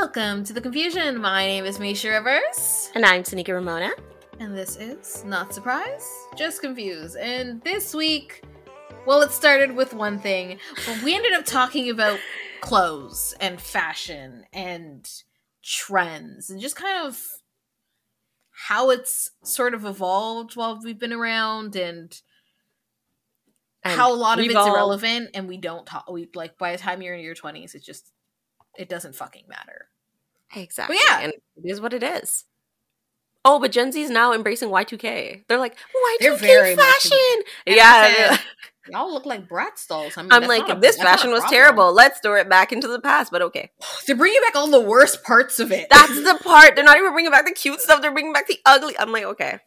Welcome to the confusion. My name is Mischa Rivers, And I'm Tanieka Ramona. and this is not surprise, just confused. And this week, well, it started with one thing, but we ended up talking about clothes and fashion and trends and just kind of how it's sort of evolved while we've been around and And how a lot of it's all- irrelevant and we don't talk we like by the time you're in your 20s it's just it doesn't fucking matter Exactly. yeah. And it is what it is. Oh, but Gen Z is now embracing Y2K. They're like, They're Y2K very fashion. And yeah. said, y'all look like Bratz dolls I mean, I'm that's like, a- this a fashion was terrible. Let's throw it back into the past, but okay. they're bringing back all the worst parts of it That's the part. They're not even bringing back the cute stuff. They're bringing back the ugly. I'm like, okay.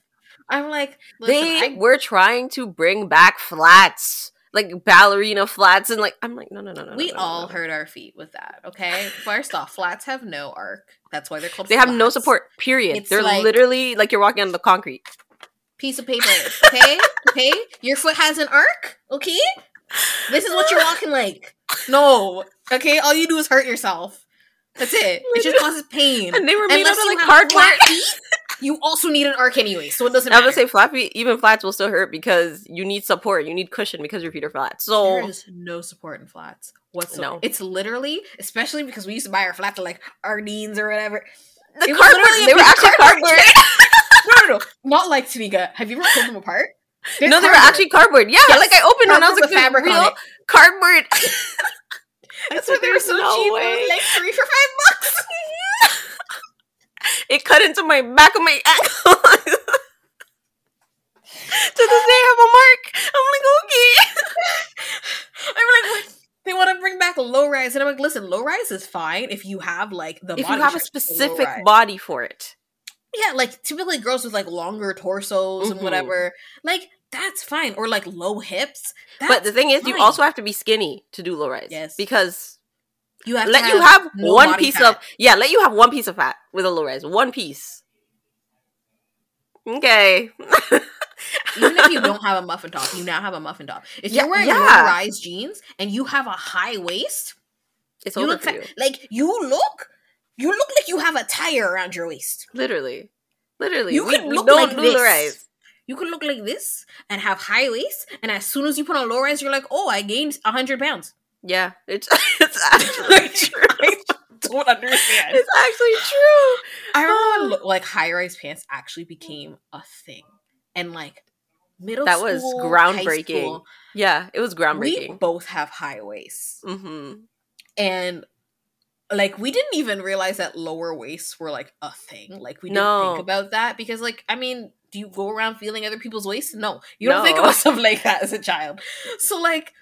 i'm like listen, they I, were trying to bring back flats, like ballerina flats, and like, I'm like, no, no, no, no. we no, no, all no. hurt our feet with that okay? First off flats have no arc. That's why they're called They have no support, period. It's They're like- literally like you're walking on the concrete. piece of paper okay? Okay? Your foot has an arc okay? This is what you're walking like. No okay? All you do is hurt yourself. That's it. It just causes pain. And they were made Unless out of like cardboard. flat feet, you also need an arc anyway, so it doesn't I was say flat feet, even flats will still hurt because you need support, you need cushion because your feet are flat. So is no support in flats whatsoever. No. It's literally, especially because we used to buy our flats at like Ardene's or whatever. the It cardboard, literally a they were big actually cardboard cardboard. no, no, no, not like Tanieka. Have you ever pulled them apart? They're no, they were actually cardboard. Yeah, Yes, like I opened one, I was cardboard like, with fabric real cardboard. That's why they were so no cheap. It way." was like three for five bucks. It cut into my back of my ankle. to this day, I have a mark. I'm like, okay. I'm like, what? They want to bring back low rise, and I'm like, listen, low rise is fine if you have like the If body you have a specific body for it, Yeah, like typically girls with like longer torsos and Mhm. whatever, like that's fine. Or like low hips. but the thing is, you also have to be skinny to do low rise. Yes. because you have to let you have no one piece fat. of yeah let you have one piece of fat with a low rise one piece okay even if you don't have a muffin top, you now have a muffin top. If Yeah, you're wearing yeah. low rise jeans and you have a high waist, it's you look you like you look you look like you have a tire around your waist. literally literally You we, could look don't like this. You could look like this and have high waist, and as soon as you put on low rise, you're like, oh, I gained hundred pounds. Yeah it's it's actually true I don't understand. it's actually true I remember when like high rise pants actually became a thing, and like middle That was school, high groundbreaking. school, yeah it was groundbreaking. we both have high waists, mm-hmm. and like we didn't even realize that lower waists were like a thing. Like we didn't No. think about that because, like, I mean, do you go around feeling other people's waists? No, you don't think about stuff like that as a child. So like.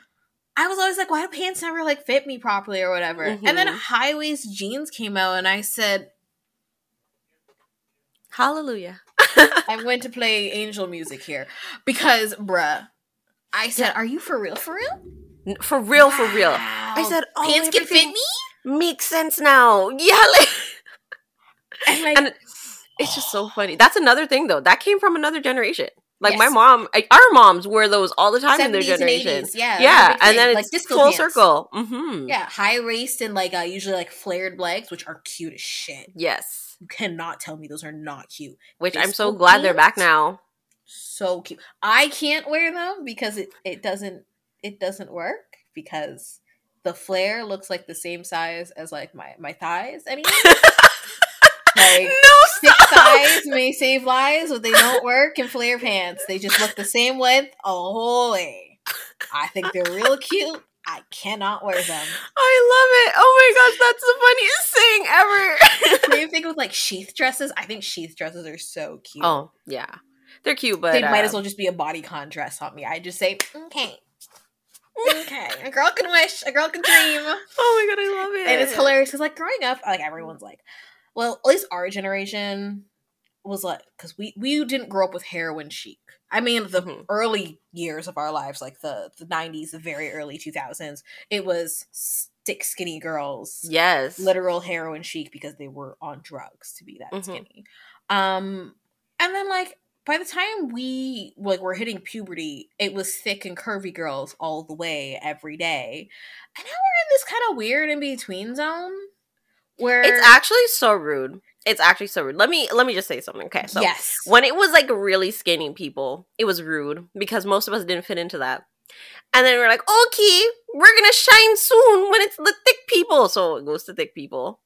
I was always like, why do pants never like fit me properly or whatever? And then Mhm. high waist jeans came out, and I said, hallelujah I went to play angel music here because, bruh, I said, "Are you for real? For real? For real for real i said oh pants can fit me." makes sense now yeah like And like, and it's just so funny. That's another thing though. That came from another generation. Like my mom, like, our moms wear those all the time in their 70s and generation. 80s, yeah, yeah, that's a big and then Like it's full pants. circle. Mm-hmm. yeah, high waist and like uh, usually like flared legs, which are cute as shit. Yes, You cannot tell me those are not cute. which I'm so glad they're back now. So cute. I can't wear them because it it doesn't it doesn't work because the flare looks like the same size as like my my thighs anyway. Like, no, stop. thighs may save lives, but they don't work in flare pants. They just look the same width whole way. I think they're real cute. I cannot wear them. I love it. Oh my gosh, that's the funniest thing ever. Same thing with like sheath dresses. I think sheath dresses are so cute. oh yeah, they're cute, but they might uh, as well just be a bodycon dress on me. I just say, okay. Okay. A girl can wish, a girl can dream. Oh my god, I love it. And it's hilarious because like growing up, like everyone's like, well, at least our generation was like because we we didn't grow up with heroin chic. I mean, the Mhm. early years of our lives, like the the nineties, the very early two thousands, it was stick skinny girls, Yes, literal heroin chic because they were on drugs to be that Mhm. skinny. Um, and then like by the time we like were hitting puberty, it was thick and curvy girls all the way every day. And now we're in this kind of weird in between zone where It's actually so rude. It's actually so rude. Let me let me just say something. Okay, so yes, when it was like really skinny people, it was rude because most of us didn't fit into that. And then we're like, okay, we're gonna shine soon when it's the thick people. So it goes to thick people.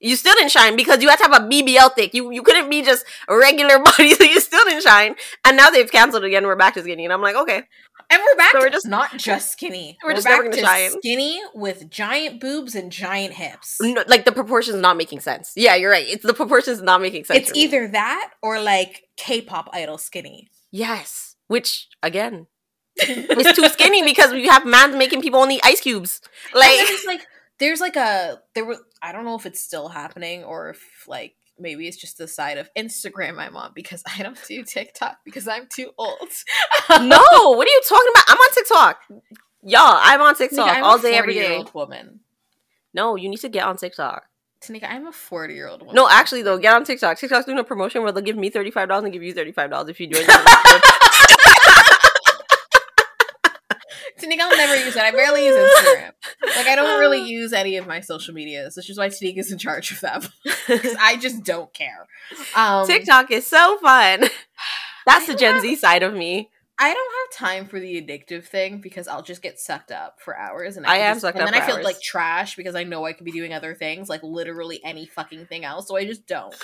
You still didn't shine because you had to have a BBL thick. You you couldn't be just a regular body, so you still didn't shine. And now they've canceled again. We're back to skinny, and I'm like, okay, and we're back So to we're just- not just skinny. we're just back to shine. skinny with giant boobs and giant hips. no, like the proportions not making sense. Yeah, you're right. It's the proportions not making sense. it's for me. either that or like K-pop idol skinny. yes, which again is too skinny because we have mans making people only ice cubes. Like there's like there's like a there were I don't know if it's still happening or if like maybe it's just the side of Instagram I'm on because I don't do TikTok because I'm too old. no, what are you talking about? I'm on TikTok. Y'all, I'm on TikTok Tanieka, I'm all day, every 40 year day. old woman. No, you need to get on TikTok. Tanieka, I'm a 40 year old woman. No, actually though, get on TikTok. TikTok's doing a promotion where they'll give me thirty five dollars and give you thirty five dollars if you join. the Tanieka, I'll never use it. I barely use Instagram. Like I don't really use any of my social medias, which is why Tanieka's in charge of them. Because I just don't care. Um, TikTok is so fun. That's the Gen don't Z side of me. I don't have time for the addictive thing because I'll just get sucked up for hours, and I can am just- sucked and up then I feel hours. like trash because I know I could be doing other things, like literally any fucking thing else. So I just don't.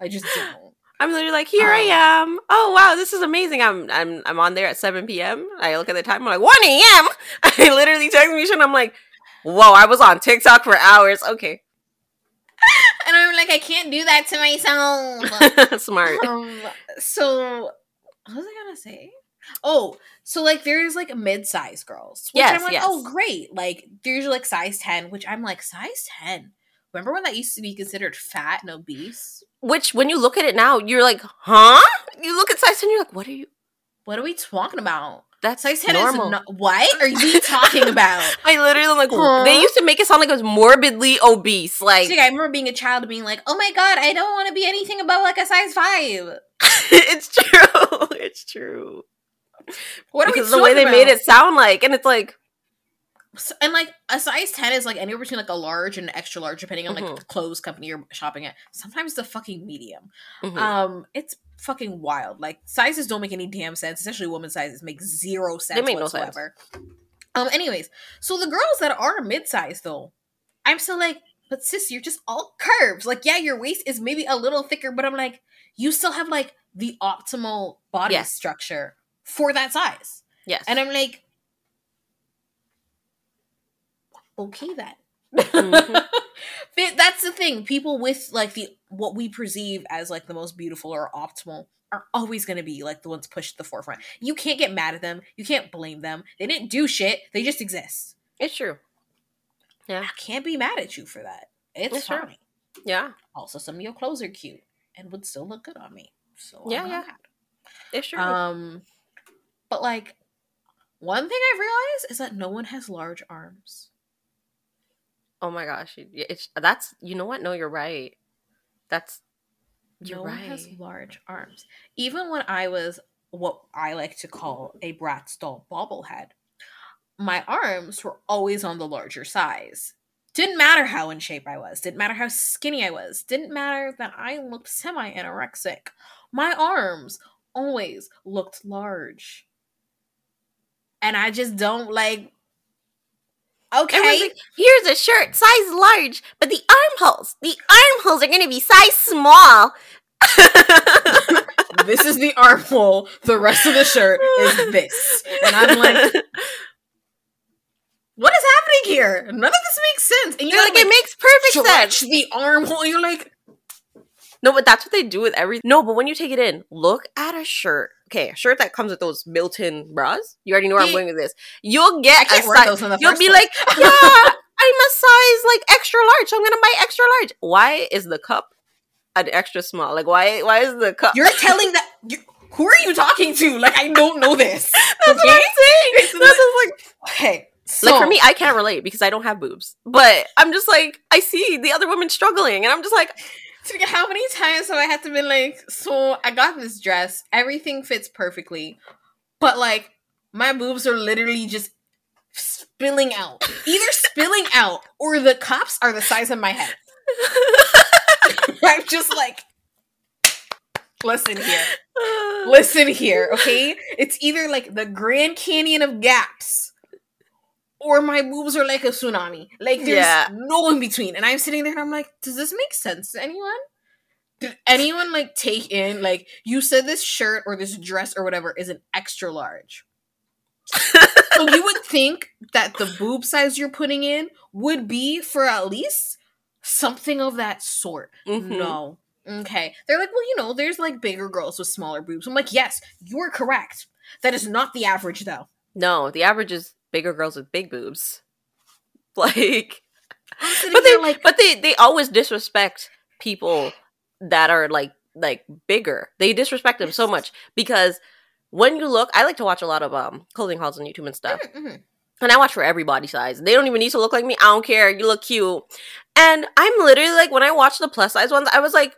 I just don't. I'm literally like, here I Um, am. Oh wow, this is amazing. I'm I'm I'm on there at 7 p.m. I look at the time, I'm like, 1 a.m. I literally text me and I'm like, whoa, I was on TikTok for hours. Okay. And I'm like, I can't do that to myself. Smart. um. So what was I gonna say? Oh, so like there's like mid-size girls, which Yes, I'm like, yes. oh great. Like they're usually like size ten, which I'm like size ten. Remember when that used to be considered fat and obese? Which when you look at it now, you're like, huh? You look at size 10, you're like, what are you? What are we talking about? That's Size 10 normal. is not. What are you talking about? I literally am like, Huh? they used to make it sound like it was morbidly obese. Like, See, I remember being a child being like, oh my god, I don't want to be anything above like a size five. it's true. It's true. What are because we the way they talking made it sound like, and it's like, And like a size 10 is like anywhere between like a large and an extra large, depending on like Mhm. the clothes company you're shopping at. Sometimes the fucking medium. mhm. Um, it's fucking wild. Like sizes don't make any damn sense, especially women's sizes make zero sense make no sense. Um, anyways, so the girls that are mid-size though, I'm still like, but sis, you're just all curves. Like, yeah, your waist is maybe a little thicker, but I'm like, you still have like the optimal body Yes. structure for that size. yes. And I'm like, okay then. Mhm. That's the thing. People with like the what we perceive as like the most beautiful or optimal are always going to be like the ones pushed to the forefront. You can't get mad at them. You can't blame them. They didn't do shit. They just exist. it's true. Yeah. I can't be mad at you for that. It's It's true. Yeah, Also, some of your clothes are cute and would still look good on me. So I'm Yeah, not yeah. mad. it's true. Um, but like one thing I've realized is that no one has large arms. Oh my gosh, it's that's you know what? No, you're right. That's you're no right. one has large arms. Even when I was what I like to call a Bratz doll bobblehead, my arms were always on the larger size. Didn't matter how in shape I was, didn't matter how skinny I was, didn't matter that I looked semi anorexic. My arms always looked large. And I just don't like. Okay. Like, here's a shirt, size large, but the armholes, the armholes are gonna be size small. this is the armhole. The rest of the shirt is this. And I'm like, what is happening here? None of this makes sense. And you're you're like, like, it makes perfect sense. the armhole. You're like, No, but that's what they do with everything. No, but when you take it in, look at a shirt. Okay, a shirt that comes with those built-in bras. You already know where I'm going with this. You'll get a size. those in the You'll be like, yeah, I'm a size like extra large, so I'm gonna buy extra large. Why is the cup an extra small? Like, why? Why is the cup? you're telling that. You, who are you talking to? Like, I don't know this. That's what I'm saying. That's just like. Okay. So, like for me, I can't relate because I don't have boobs. But I'm just like I see the other women struggling, and I'm just like, How many times have I had to be like, so I got this dress, everything fits perfectly, but like my boobs are literally just spilling out. Either spilling out or the cups are the size of my head. I'm just like, listen here, listen here, okay? It's either like the Grand Canyon of gaps, or my boobs are like a tsunami. Like there's Yeah. no in between. And I'm sitting there and I'm like, does this make sense to anyone? Did anyone like take in like you said this shirt or this dress or whatever is an extra large? so you would think that the boob size you're putting in would be for at least something of that sort. Mhm. No. Okay. They're like, well, you know, there's like bigger girls with smaller boobs. I'm like, yes, you're correct. That is not the average though. No, the average is bigger girls with big boobs. Like, but they like, but they they always disrespect people that are like like bigger. They disrespect them so much because when you look, I like to watch a lot of um clothing hauls on YouTube and stuff. Mhm. And I watch for every body size. They don't even need to look like me. I don't care. You look cute. And I'm literally like, when I watch the plus size ones, I was like,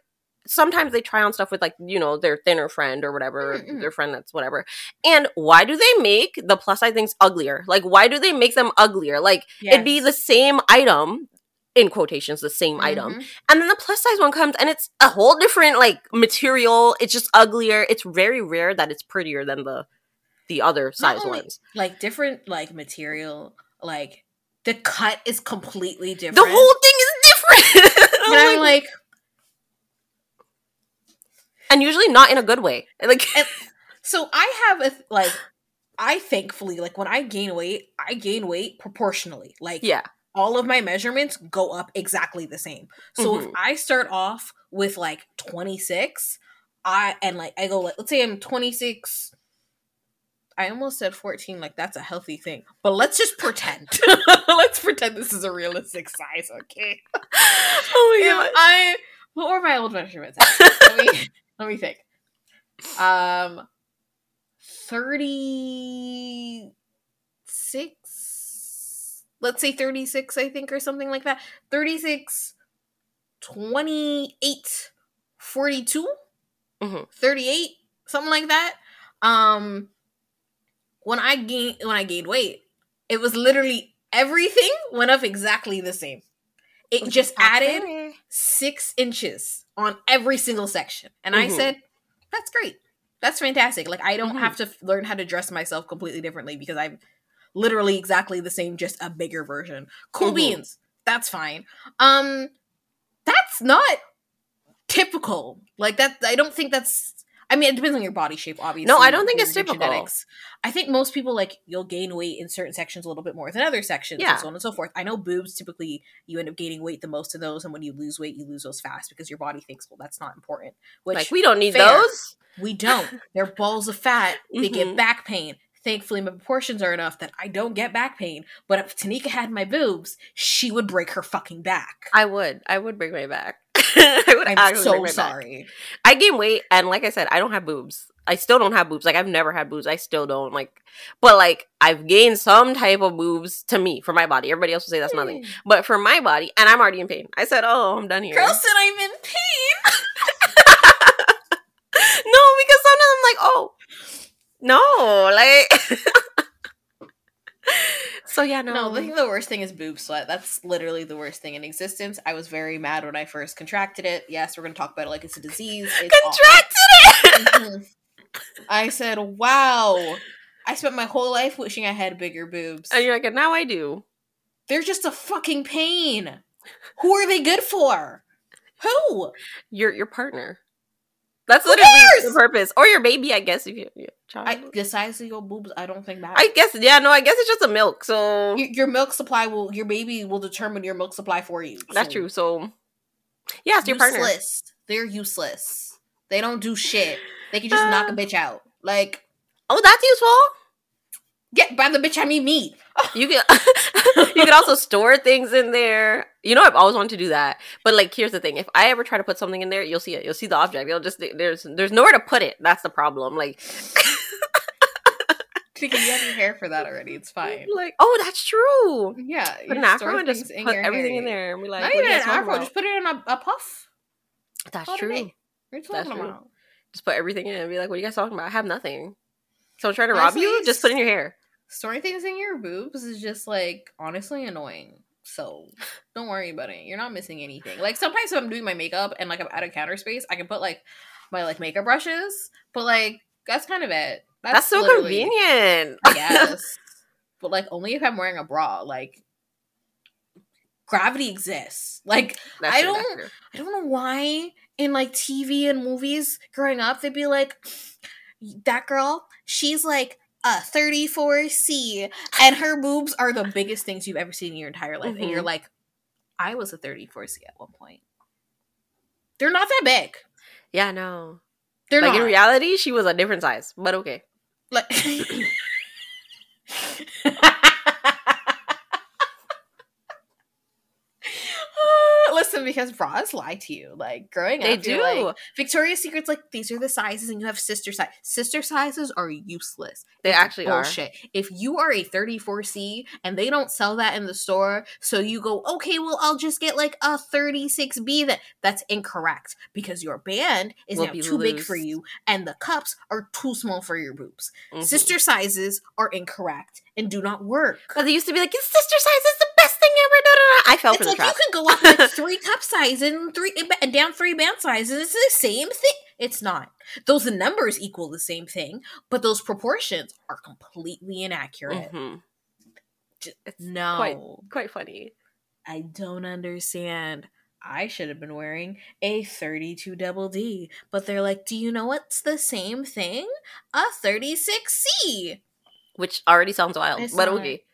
sometimes they try on stuff with like, you know, their thinner friend or whatever, their friend that's whatever. And why do they make the plus size things uglier? Like, why do they make them uglier? Like, it'd be the same item, in quotations, the same item. Mhm. And then the plus size one comes and it's a whole different like material. It's just uglier. It's very rare that it's prettier than the the other size only- ones. like different like material, like the cut is completely different. The whole thing is different. and I'm like, and usually not in a good way. Like And- so I have a th- like, I thankfully like when I gain weight, I gain weight proportionally. Like, yeah. all of my measurements go up exactly the same. So if Mhm. I start off with like 26, I and like I go like let's say I'm 26 I almost said 14 like that's a healthy thing. But let's just pretend. let's pretend this is a realistic size, okay? Oh If I what were my old measurements? Let me think. Um 36 let's say 36 I think or something like that. 36 28 42 Mhm. 38 something like that. Um when I gained when I gained weight, it was literally everything went up exactly the same. It just added six inches on every single section. And I Mhm. said, that's great. That's fantastic. Like, I don't Mhm. have to f- learn how to dress myself completely differently because I'm literally exactly the same, just a bigger version. Cool Mhm. beans. That's fine. Um, that's not typical. Like, that, I don't think that's. I mean, it depends on your body shape, obviously. No, I don't think it's typical. I think most people like you'll gain weight in certain sections a little bit more than other sections, Yeah. and so on and so forth. I know boobs typically you end up gaining weight the most of those, and when you lose weight, you lose those fast because your body thinks, well, that's not important. Which like we don't need fair. those. we don't. They're balls of fat. They get Mhm. back pain. Thankfully, my proportions are enough that I don't get back pain. But if Tanieka had my boobs, she would break her fucking back. I would. I would break my back. I would I'm actually so my back. sorry. I gain weight, and like I said, I don't have boobs. I still don't have boobs. Like I've never had boobs. I still don't. Like, but like I've gained some type of boobs to me for my body. Everybody else will say that's hmm. nothing, but for my body, and I'm already in pain. I said, "Oh, I'm done here." Girl said I'm in pain. no, because sometimes I'm like, "Oh, no," like. so yeah, no. No, I think the worst thing is boob sweat. That's literally the worst thing in existence. I was very mad when I first contracted it. Yes, we're gonna talk about it like it's a disease. It's awful. contracted it. Mhm. I said, "Wow." I spent my whole life wishing I had bigger boobs. and you're like, now I do. They're just a fucking pain. Who are they good for? Who? Your your partner. That's Who literally cares? the purpose, or your baby, I guess. If you, you child. I, the size of your boobs, I don't think matters. I guess yeah, no, I guess it's just a milk. So your, your milk supply will, your baby will determine your milk supply for you. that's true. So yeah, it's your partner. Useless. They're useless. They don't do shit. They can just knock a Uh. bitch out. Like, Oh, that's useful. Yeah, by the bitch I mean me. You can you can also store things in there. You know, I've always wanted to do that. But like, here's the thing: if I ever try to put something in there, you'll see it. You'll see the object. You'll just there's there's nowhere to put it. That's the problem. Like, you have your hair for that already. It's fine. like oh, that's true. Yeah, Put an afro and just put everything hair. in there and be like, Not even an afro. about? Just put it in a, a puff. That's Call true. day. What are you That's talking true. about? Just put everything in and be like, what are you guys talking about? I have nothing. Someone trying to rob you? Just put in your hair. Storing things in your boobs is just like honestly annoying. So don't worry about it. You're not missing anything. Like sometimes if I'm doing my makeup and like I'm out of counter space, I can put like my like makeup brushes, but like that's kind of it. That's, so convenient. Guess. but like only if I'm wearing a bra. Like gravity exists. Like That's I don't- I don't know why in like TV and movies growing up they'd be like that girl, she's like a 34C and her boobs are the biggest things you've ever seen in your entire life and you're Mhm. like I was a 34C at one point. They're not that big. Yeah, no. They're like not. in reality, she was a different size, but okay. like Listen, because bras lie to you. Like growing They up, do. like, Victoria's Secret's like these are the sizes, and you have sister size. Sister sizes are useless. They It's actually are. bullshit. If you are a 34C and they don't sell that in the store, so you go, okay, well, I'll just get like a 36B. That that's incorrect because your band is Will now too big for you, and the cups are too small for your boobs. Mhm. Sister sizes are incorrect and do not work. But they used to be like, it's sister size is the I fell It's for the like trap. you can go up like three cup sizes and three and down three band sizes. It's the same thing. It's not. Those numbers equal the same thing, but those proportions are completely inaccurate. Mhm. J- It's No, quite quite funny. I don't understand. I should have been wearing a 32 double D, but they're like, "Do you know what's the same thing? A 36C." Which already sounds wild, It's but okay.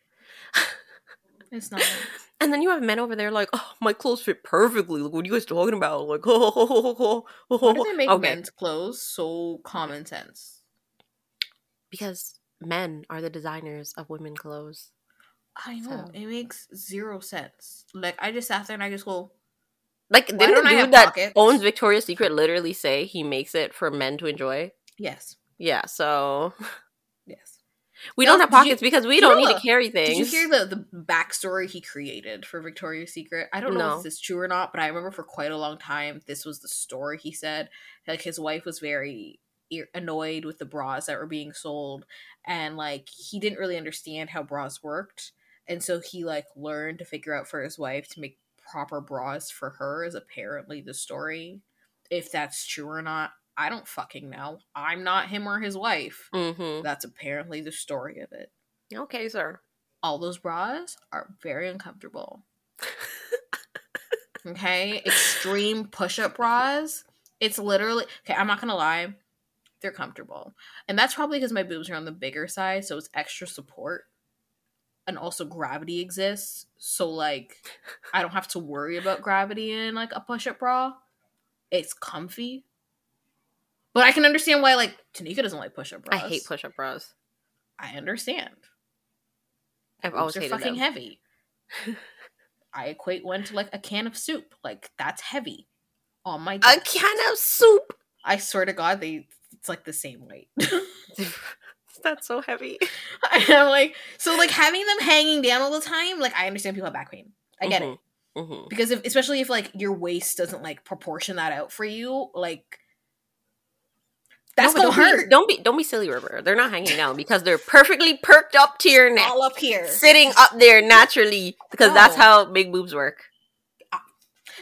It's not. And then you have men over there like, oh, my clothes fit perfectly. Like, what are you guys talking about? Like, oh, oh, oh, oh, oh, Why do they make okay. men's clothes so common sense? Because men are the designers of women clothes. I know So- it makes zero sense. Like I just sat there and I just go, Like, didn't don't the dude that pockets? owns Victoria's Secret literally say he makes it for men to enjoy? "Yes, Yeah, so yes." We No, don't have did you- pockets because we don't know need to carry things. Did you hear the the backstory he created for Victoria's Secret? I don't know No. if this is true or not, but I remember for quite a long time this was the story he said. Like his wife was very annoyed with the bras that were being sold, and like he didn't really understand how bras worked, and so he like learned to figure out for his wife to make proper bras for her. Is apparently the story. If that's true or not, I don't fucking know. I'm not him or his wife. Mm-hmm. That's apparently the story of it Okay, sir. all those bras are very uncomfortable. okay, extreme push-up bras. It's literally okay. I'm not gonna lie, they're comfortable, and that's probably because my boobs are on the bigger side, so it's extra support, and also gravity exists. So like, I don't have to worry about gravity in like a push-up bra. It's comfy, but I can understand why like Tanieka doesn't like push-up bras. I hate push-up bras. I understand. I've always hated fucking them. heavy. I equate one to like a can of soup. Like that's heavy Oh my god. A can of soup. I swear to God, they it's like the same weight. That's so heavy. I'm like, so like having them hanging down all the time. Like I understand people have back pain. I get it Mm-hmm. because if especially if like your waist doesn't like proportion that out for you, like that's gonna don't hurt. Be, don't be don't be silly, River. They're not hanging down because they're perfectly perked up to your neck, all up here sitting up there naturally. Because that's how big boobs work. Ah,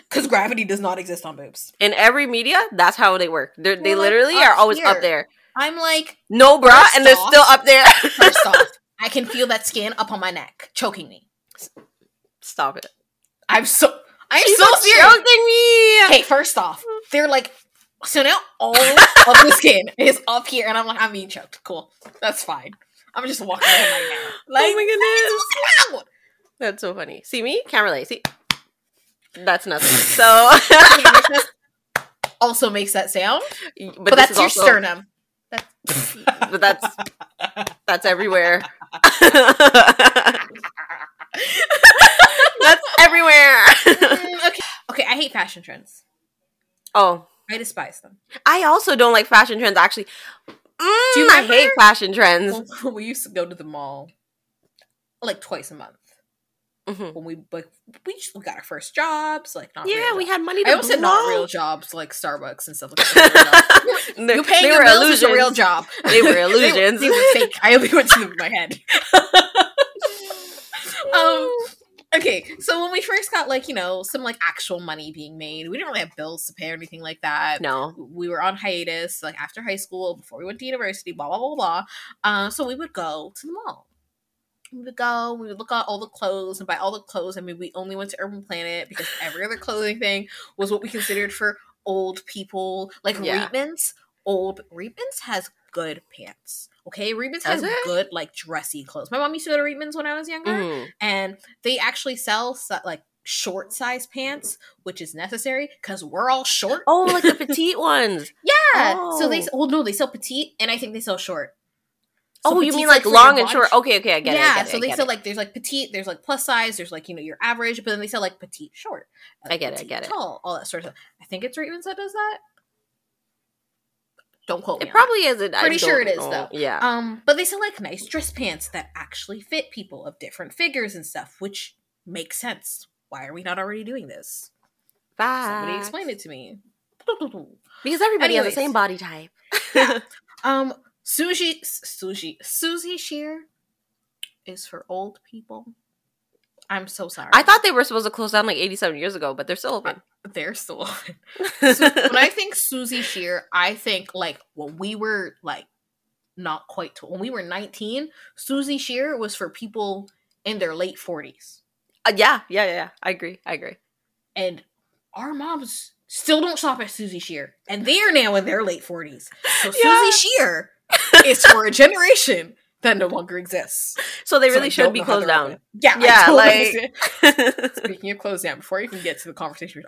because gravity does not exist on boobs. In every media, that's how they work. They're, they Well, literally are always here. up there. I'm like, No bra, and they're still up there. first off, I can feel that skin up on my neck choking me. Stop it. I'm so I'm She's so serious. choking me. Okay, first off, they're like so now all of the skin is up here, and I'm like, I'm being choked. Cool, that's fine. I'm just walking right now. Like, oh my goodness. That's so funny. See me? Camera lay. See? That's nothing. So, also makes that sound, but, but, that's your also- sternum. That's But that's that's everywhere. that's everywhere. Mm, okay. Okay, I hate fashion trends. oh, I despise them. I also don't like fashion trends. Actually, mm, you I hate fashion trends. We used to go to the mall like twice a month Mhm. when we like we just we got our first jobs. Like not Yeah, we had money to I almost said not real jobs like Starbucks and stuff like that. You paying they your were bills is a real illusions. job. They were They illusions. They, were fake. I only went to my head. um, okay, so when we first got like, you know, some like actual money being made, we didn't really have bills to pay or anything like that. No. We were on hiatus, like after high school, before we went to university, blah blah blah blah. Uh, so we would go to the mall. We would go, we would look at all the clothes and buy all the clothes. I mean, we only went to Urban Planet because every other clothing thing was what we considered for old people. Like Yeah. Reitmans, old Reitmans has good pants. Okay, Reitmans has it? good like dressy clothes. My mom used to go to Reitmans when I was younger Mhm. and they actually sell like short size pants, which is necessary because we're all short. Oh, like the petite ones. yeah. So they Oh. oh no, they sell petite, and I think they sell short. oh, you mean like your long and short? Okay, okay, I get it. Yeah, it, so they sell it. like there's like petite, there's like plus size, there's like you know your average, but then they sell like petite short. I get it, I get it. Tall, all that sort of stuff. I think it's Reitmans that does that. Don't quote me. It probably isn't. Pretty sure it is know. though. Yeah. Um, but they sell like nice dress pants that actually fit people of different figures and stuff, which makes sense. Why are we not already doing this? Somebody Facts. explain it to me. Because everybody has the same body type. Yeah. Um, Sushi, Sushi, Suzy Shier is for old people. I'm so sorry. I thought they were supposed to close down like 87 years ago, but they're still open. They're still open. So when I think Suzy Shier, I think like when we were like not quite when we were 19, Suzy Shier was for people in their late 40s. Uh, yeah, yeah, yeah. I agree. I agree. And our moms still don't shop at Suzy Shier, and they are now in their late 40s. So Yeah. Suzy Shier is for a generation that no longer exists. So they really I should be closed down. Yeah, Yeah, totally like-. Speaking of closed down, before you can get to the conversation,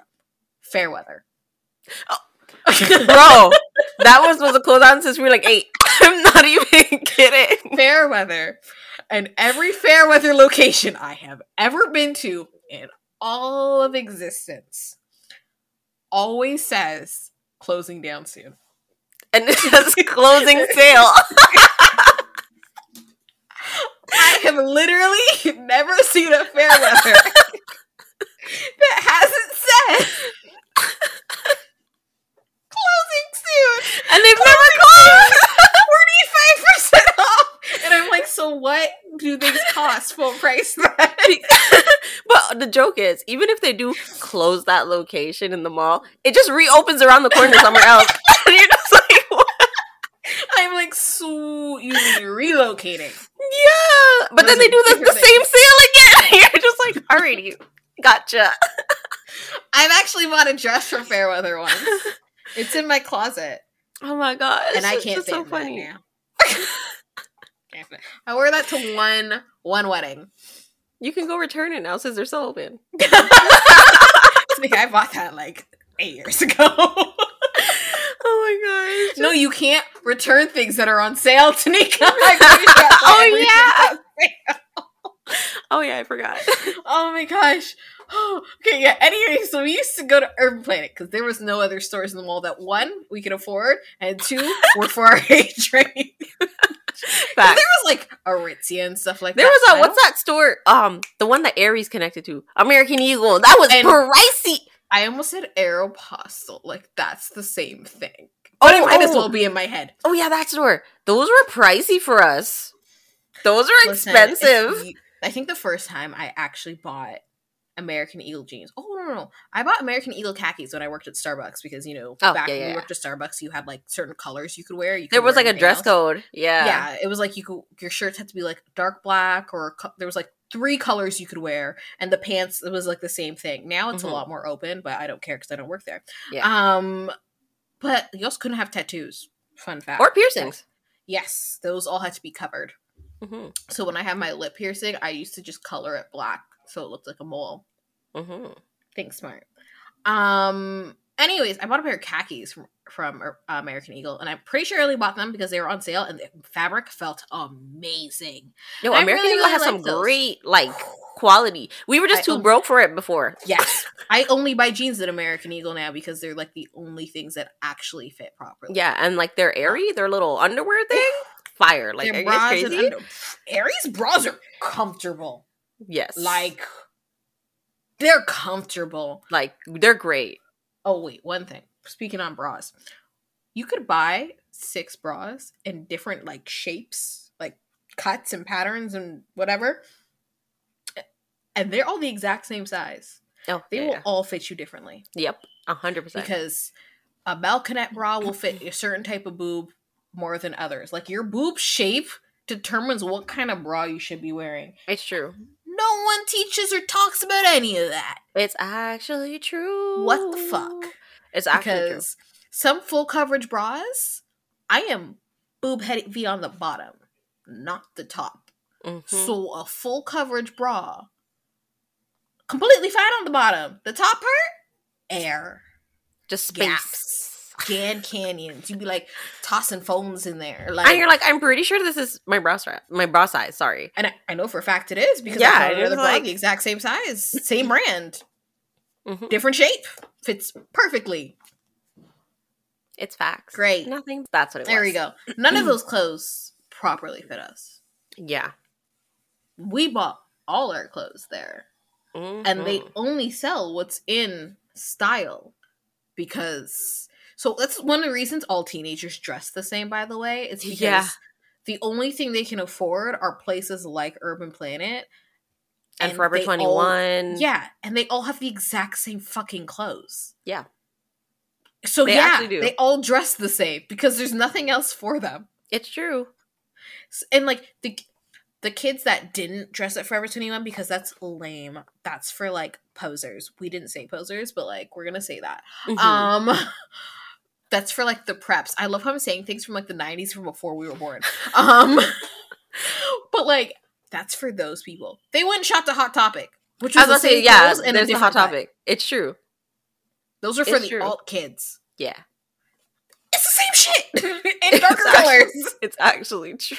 Fairweather. Oh. Bro, that was supposed to close down since we were like eight. I'm not even kidding. Fairweather, and every Fairweather location I have ever been to in all of existence always says closing down soon. And it says closing sale. I have literally never seen a Fairweather that hasn't said closing soon. And they've never closed. Forty-five percent off, and I'm like, so what do things cost full price? But the joke is, even if they do close that location in the mall, it just reopens around the corner somewhere else. and you're just like, what? I'm like, so you relocating? Yeah. But then they do the, the same sale again. you're just like, alrighty, gotcha. I've actually bought a dress from Fairweather once. It's in my closet, Oh my god. and I can't stand so funny. now. I wore that to one one wedding. You can go return it now since they're still open. I bought that like eight years ago. Oh my gosh. no, you can't return things that are on sale, Tanieka. Oh, yeah. Oh yeah, I forgot. Oh my gosh. okay, yeah. Anyway, so we used to go to Urban Planet because there was no other stores in the mall that one we could afford, and two were for our age range. There was like Aritzia and stuff like There that. There was I a what's that store? Um, the one that Aerie's connected to, American Eagle. That was And- pricey. I almost said Aeropostale. Like that's the same thing. But it Oh, might as oh. well be in my head. Oh yeah, that store. Those were pricey for us. Those are Listen, expensive. if you- I think the first time I actually bought American Eagle jeans. Oh no, no, no! I bought American Eagle khakis when I worked at Starbucks because you know Oh, back yeah, when yeah, we worked at Starbucks, you had like certain colors you could wear. You there was wear like a dress else. code. Yeah. Yeah, it was like you could your shirts had to be like dark black or co- there was like three colors you could wear, and the pants it was like the same thing. Now it's Mhm. a lot more open, but I don't care because I don't work there. Yeah. Um, but you also couldn't have tattoos. Fun fact. Or piercings. Yes, those all had to be covered. Hmm So when I have my lip piercing, I used to just color it black so it looked like a mole. hmm Think smart. Um. Anyways, I bought a pair of khakis from, from uh, American Eagle, and I'm pretty sure I only bought them because they were on sale, and the fabric felt amazing. I American really, Eagle really has some those. great like quality. We were just I too own- broke for it before. Yes, I only buy jeans at American Eagle now because they're like the only things that actually fit properly. Yeah, and like their Aerie, their little underwear thing, fire. Like Their bras guys and crazy? under- Aerie's bras are comfortable. yes, Like they're comfortable. like they're great. Oh wait, one thing. Speaking on bras, you could buy six bras in different like shapes, like cuts and patterns and whatever. and they're all the exact same size. Oh, They yeah, will yeah. all fit you differently Yep, a hundred percent. because a balconette bra will fit a certain type of boob more than others. Like your boob shape determines what kind of bra you should be wearing. It's true. No one teaches or talks about any of that. It's actually true. What the fuck? It's actually because some full coverage bras, I am boob heavy on the bottom, not the top. true. Mhm. So a full coverage bra, completely fine on the bottom. The top part, air, Just space. gaps, Grand Canyons. You'd be like tossing phones in there, like. and you're like, I'm pretty sure this is my bra strap, my bra size. Sorry. and I, I know for a fact it is because Yeah, I found is the bra like- the exact same size, same brand, Mhm. different shape, fits perfectly. It's facts. Great. Nothing. That's what it There was. There we go. None of those clothes properly fit us. Yeah. We bought all our clothes there. and they Mhm. only sell what's in style because so that's one of the reasons all teenagers dress the same by the way it's because Yeah. the only thing they can afford are places like urban planet and, Forever they all- 21. yeah and they all have the exact same fucking clothes Yeah. so They yeah they all dress the same because there's nothing else for them It's true. And like the the kids that didn't dress at Forever 21 because that's lame. That's for like posers. We didn't say posers, but like we're gonna say that. Mhm. Um that's for like the preps. I love how I'm saying things from like the 90s from before we were born. Um but like that's for those people. They went and shot the hot topic. Which I was was the say, yeah, and a there's the hot topic. It's true. Those are for It's the true. alt kids. Yeah. It's the same shit in It's darker actually- colors. It's actually true.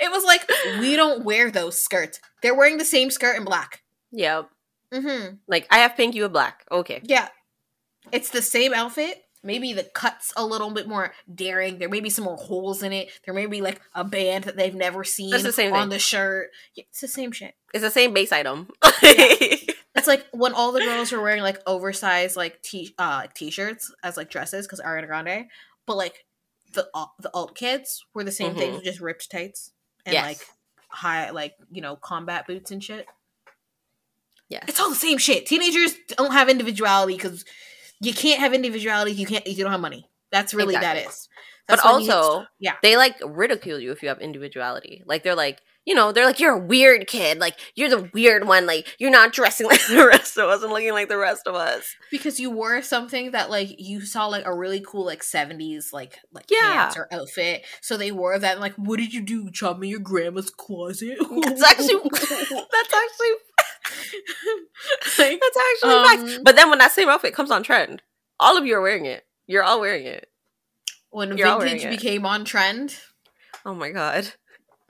It was like we don't wear those skirts. They're wearing the same skirt in black. Yep. Mm-hmm. Like I have pink, you have black. Okay. Yeah. It's the same outfit. Maybe the cut's a little bit more daring. There may be some more holes in it. There may be like a band that they've never seen the same on thing. the shirt. Yeah, it's the same shit. It's the same base item. It's like when all the girls were wearing like oversized like t uh t-shirts as like dresses because Ariana Grande, but like the al- the alt kids were the same thing, Mhm. just ripped tights and Yes. like high like you know combat boots and shit. Yeah, It's all the same shit. Teenagers don't have individuality because you can't have individuality. if You can't. if You don't have money. That's really Exactly. that is. But That's hit also, st- yeah. they like ridicule you if you have individuality. Like they're like, you know, they're like, you're a weird kid. Like you're the weird one. Like you're not dressing like the rest of us and looking like the rest of us. because you wore something that like you saw like a really cool like 70s like like Yeah. pants or outfit so they wore that and like what did you do chop me in your grandma's closet That's actually that's actually like, that's actually um, But then when that same outfit comes on trend, all of you are wearing it. You're all wearing it. when You're vintage became on trend Oh my god.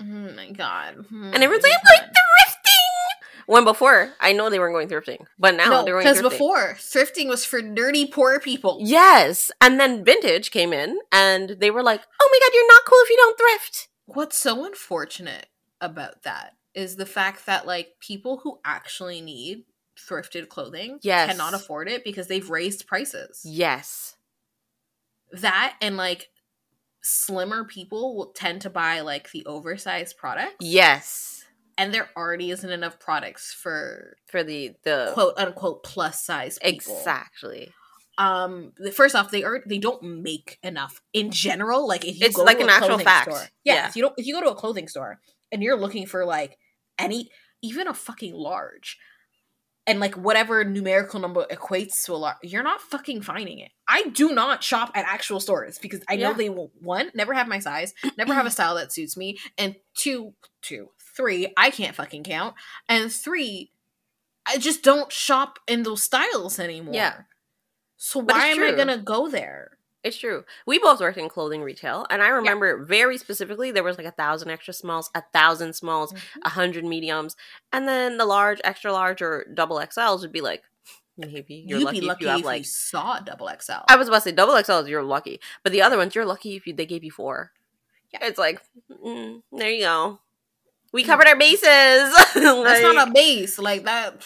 oh my god And everyone's like, I'm going thrifting. When before, I know they weren't going thrifting, but now no they're going thrifting. because before thrifting was for dirty poor people Yes. And then vintage came in and they were like, oh my God, you're not cool if you don't thrift. what's so unfortunate about that is the fact that like people who actually need thrifted clothing Yes. cannot afford it because they've raised prices. Yes. That and like slimmer people will tend to buy like the oversized products. Yes. And there already isn't enough products for For the, the, quote unquote plus size people. exactly. Um first off, they are they don't make enough in general. Like if you It's go like to an a actual fact. store. Yeah, Yeah. you don't if you go to a clothing store and you're looking for like any even a fucking large and like whatever numerical number equates to a large, you're not fucking finding it. I do not shop at actual stores because I know Yeah. they will one, never have my size, never have a style that suits me, and two, two, three, I can't fucking count. And three, I just don't shop in those styles anymore. Yeah. So why am I gonna go there? It's true. We both worked in clothing retail, and I remember very specifically there was like a thousand extra smalls, a thousand smalls, a hundred mediums, and then the large, extra large, or double XLs would be like maybe you're You'd lucky, be lucky if you have if like. you saw a double XL. I was about to say double XLs, you're lucky, but the other ones you're lucky if you they gave you four. Yeah. It's like mm, there you go. We covered our bases. That's Like- not a base like that.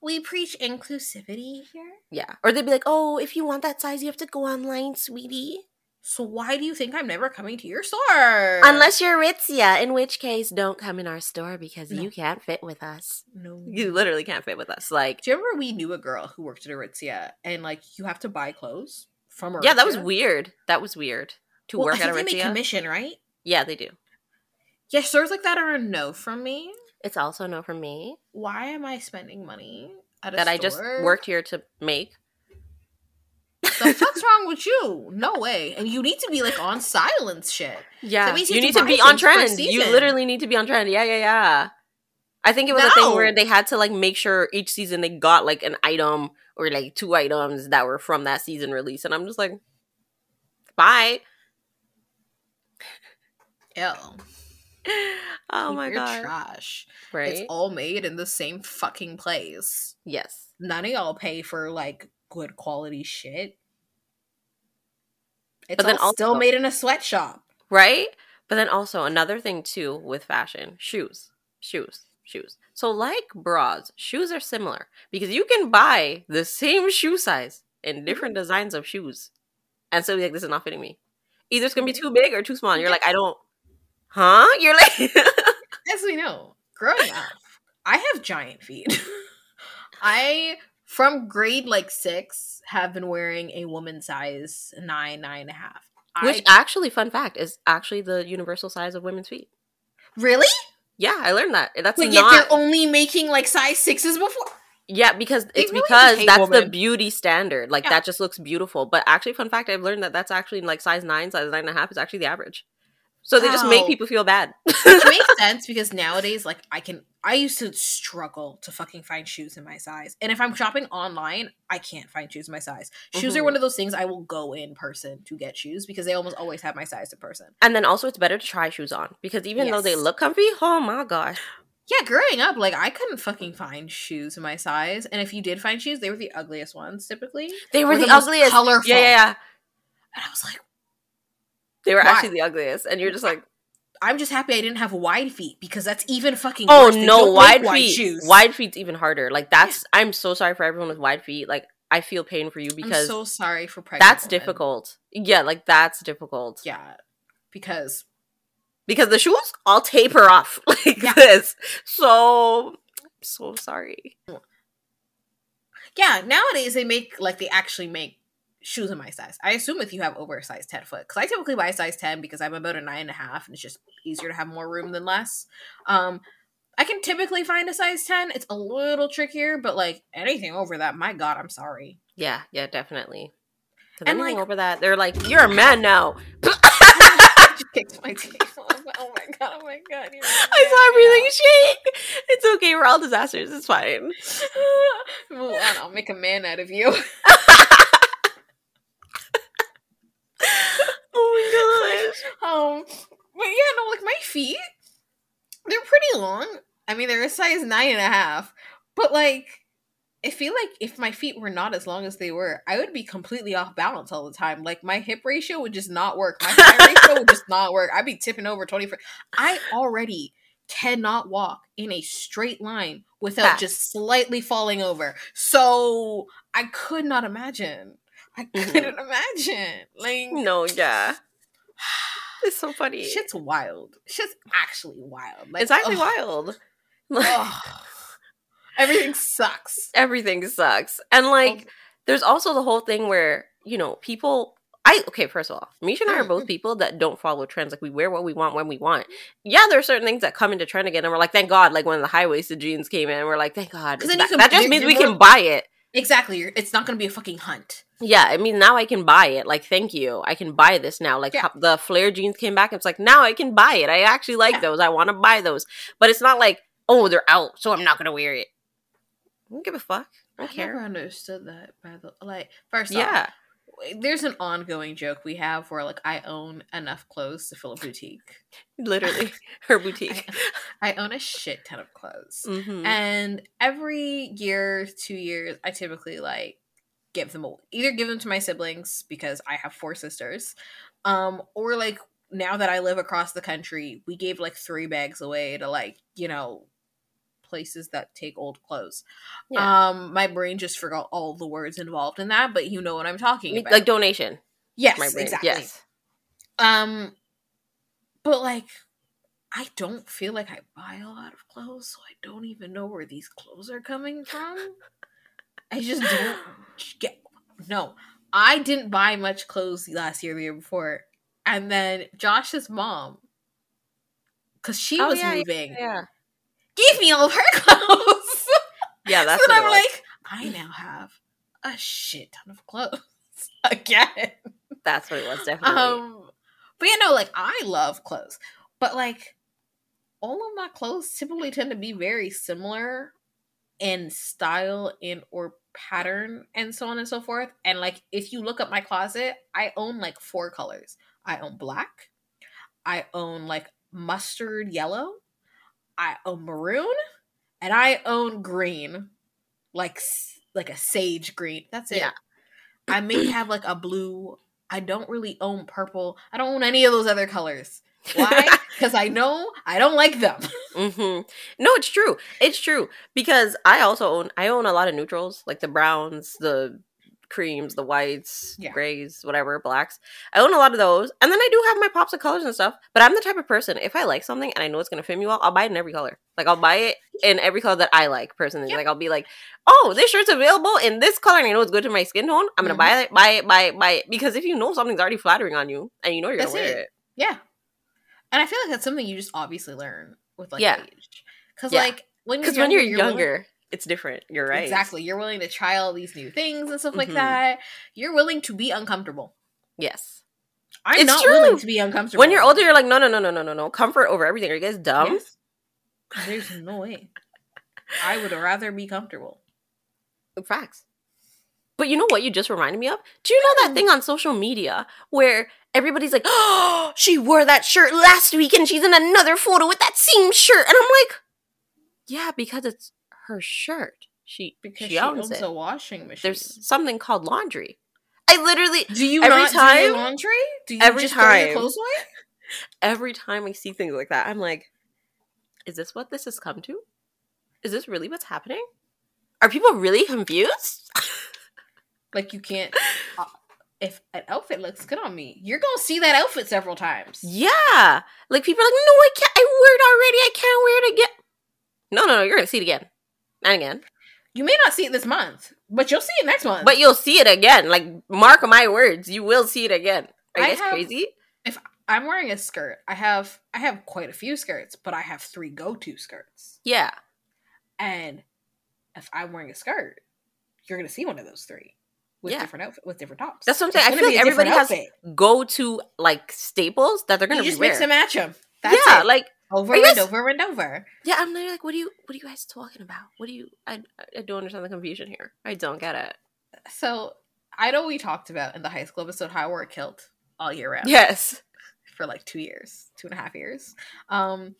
We preach inclusivity here. yeah. Or they'd be like, "Oh, if you want that size, you have to go online, sweetie." So why do you think I'm never coming to your store? Unless you're Ritzia, in which case, don't come in our store because No. you can't fit with us. no. You literally can't fit with us. Like, Do you remember we knew a girl who worked at Aritzia and like you have to buy clothes from Aritzia? yeah, that was weird. That was weird to Well, work I think at they make commission, right? yeah, they do. Yeah, stores like that are a no from me. It's also no from me Why am I spending money at a that I just worked here to make. The fuck's wrong with you? No way. And you need to be like on silence shit. Yeah, means you need to to be on trend. You literally need to be on trend. Yeah, yeah, yeah. I think it was a thing where they had to like make sure each season they got like an item or like two items that were from that season release, and I'm just like, bye. Ew. Oh my god! trash. Right? It's all made in the same fucking place. yes. None of y'all pay for like good quality shit. It's But then all still also- made in a sweatshop. right? But then also another thing too with fashion, shoes, shoes, shoes. So like bras, shoes are similar because you can buy the same shoe size in mm-hmm. different designs of shoes, and so like this is not fitting me. Either it's gonna be mm-hmm. too big or too small. And you're like, I don't, huh? You're like, As we know, growing up, I have giant feet. I from grade like six have been wearing a woman size nine, nine and a half. which I, actually, fun fact, is actually the universal size of women's feet. really? Yeah, I learned that. That's But yet not. they're only making like size sixes before. Yeah, because They it's really because that's the beauty standard. Like Yeah. that just looks beautiful. But actually, fun fact, I've learned that that's actually like size nine, size nine and a half is actually the average. So they just make people feel bad. Which makes sense because nowadays, like I can, I used to struggle to fucking find shoes in my size, and if I'm shopping online, I can't find shoes in my size. Shoes are Mhm. one of those things I will go in person to get shoes because they almost always have my size in person. and then also, it's better to try shoes on because even though they look comfy, oh my gosh, Yeah, growing up, like I couldn't fucking find shoes in my size, and if you did find shoes, they were the ugliest ones typically. they were the, the ugliest. colorful. Yeah, yeah, yeah. And I was like, They were Why? actually the ugliest, and you're just like, I'm just happy I didn't have wide feet because that's even fucking. oh worse. No, wide feet. shoes. Wide feet's even harder. Like that's. I'm so sorry for everyone with wide feet. Like I feel pain for you I'm because so sorry for pregnant. that's women. difficult. Yeah, like that's difficult. Yeah, because because the shoes all taper off like Yeah. this. So so sorry. yeah, nowadays they make like they actually make shoes in my size. I assume if you have over a size ten foot, because I typically buy a size ten because I'm about a nine and a half, and it's just easier to have more room than less. Um, I can typically find a size ten. It's a little trickier, but like anything over that, my god, I'm sorry. Yeah, yeah, definitely. And, anything like- over that, they're like, "You're a man now." Kicked my teeth. oh my god! Oh my god! you're I saw everything shake. It's okay. We're all disasters. It's fine. Move on. I'll make a man out of you. Oh my Um, but yeah, no, like my feet, they're pretty long. I mean, they're a size nine and a half, but like, I feel like if my feet were not as long as they were, I would be completely off balance all the time. Like my hip ratio would just not work. My thigh ratio would just not work. I'd be tipping over twenty. I already cannot walk in a straight line without just slightly falling over. So I could not imagine. I Mhm. couldn't imagine. Like. No, yeah. It's so funny. Shit's wild. Shit's actually wild. Like, it's actually ugh, wild. ugh. Everything sucks. Everything sucks. And like there's also the whole thing where, you know, people I okay, first of all, Mischa and I are mm, both mm. people that don't follow trends. Like we wear what we want when we want. Yeah, there are certain things that come into trend again, and we're like, thank God. Like when the high waisted jeans came in, we're like, thank God. 'Cause it's then can- that just means we more- can buy it. Exactly. It's not going to be a fucking hunt. Yeah, I mean now I can buy it. Like, thank you. I can buy this now. Like Yeah. the flare jeans came back. It's like now I can buy it. I actually like Yeah. those. I want to buy those. But it's not like oh they're out, so I'm not gonna wear it. I don't give a fuck. I I care. never understood that. By the like, first off, Yeah. there's an ongoing joke we have where like I own enough clothes to fill a boutique. Literally, her boutique. I own a shit ton of clothes. Mhm. And every year, two years, I typically like give them. Either give them to my siblings because I have four sisters, um, or like now that I live across the country, we gave like three bags away to like you know places that take old clothes. Yeah. Um, my brain just forgot all the words involved in that, but you know what I'm talking about. like donation. yes, My brain. exactly. Yes. Um, but like, I don't feel like I buy a lot of clothes, so I don't even know where these clothes are coming from. I just don't get. No, I didn't buy much clothes last year, the year before, and then Josh's mom, because she Oh, was yeah, yeah, moving, Yeah. gave me all of her clothes. Yeah, that's so what I'm like, I now have a shit ton of clothes again. That's what it was, definitely. Um, but yeah, no, like I love clothes, but like all of my clothes typically tend to be very similar in style and or pattern and so on and so forth. And like if you look up my closet, I own like four colors. I own black, I own like mustard yellow, I own maroon, and I own green, like like a sage green. That's it. Yeah. I may have like a blue. I don't really own purple. I don't own any of those other colors. Why? Because I know I don't like them. Mm-hmm. No, it's true. It's true because I also own. I own a lot of neutrals, like the browns, the creams, the whites, Yeah. grays, whatever, blacks. I own a lot of those, and then I do have my pops of colors and stuff. But I'm the type of person if I like something and I know it's gonna fit me well, I'll buy it in every color. Like I'll buy it in every color that I like personally. Yeah. Like I'll be like, oh, this shirt's available in this color, and I know it's good to my skin tone. I'm gonna Mhm. buy it, buy it, buy it, buy it. Because if you know something's already flattering on you and you know you're That's gonna wear it. it, Yeah. And I feel like that's something you just obviously learn with like Yeah. age. Because Yeah. like when you're because when you're willing- younger, it's different. You're right. Exactly. You're willing to try all these new things and stuff like Mhm. that. You're willing to be uncomfortable. Yes. I'm It's not true. willing to be uncomfortable. When you're older, you're like, no, no, no, no, no, no, no. Comfort over everything. Are you guys dumb? Yes. There's no way. I would rather be comfortable. Facts. But you know what you just reminded me of? Do you know that Hmm. thing on social media where everybody's like, oh, she wore that shirt last week and she's in another photo with that same shirt. And I'm like, yeah, because it's her shirt. She, Because she she, owns owns it. a washing machine. There's something called laundry. I literally, do you every not do time- your laundry? Do you every just throw your time. clothes away? every time I see things like that, I'm like, is this what this has come to? Is this really what's happening? Are people really confused? Like you can't. Uh, if an outfit looks good on me, you're gonna see that outfit several times. Yeah. Like people are like, no, I can't. I wear it already. I can't wear it again. No, no, no. You're gonna see it again and again, You may not see it this month, but you'll see it next month. but you'll see it again. Like mark my words, you will see it again. Are you have- crazy? If I'm wearing a skirt. I have I have quite a few skirts, but I have three go-to skirts. Yeah. And if I'm wearing a skirt, you're gonna see one of those three with Yeah. different outfit with different tops. That's what I'm saying. I feel like everybody has. Go to like staples that they're gonna You just rewear. mix and match them. That's yeah, it. like over and guys- over and over. yeah. I'm literally like, what do you, what are you guys talking about? What do you? I, I don't understand the confusion here. I don't get it. So I know we talked about in the high school episode how I wore a kilt all year round. Yes. for like two years, two and a half years. Um,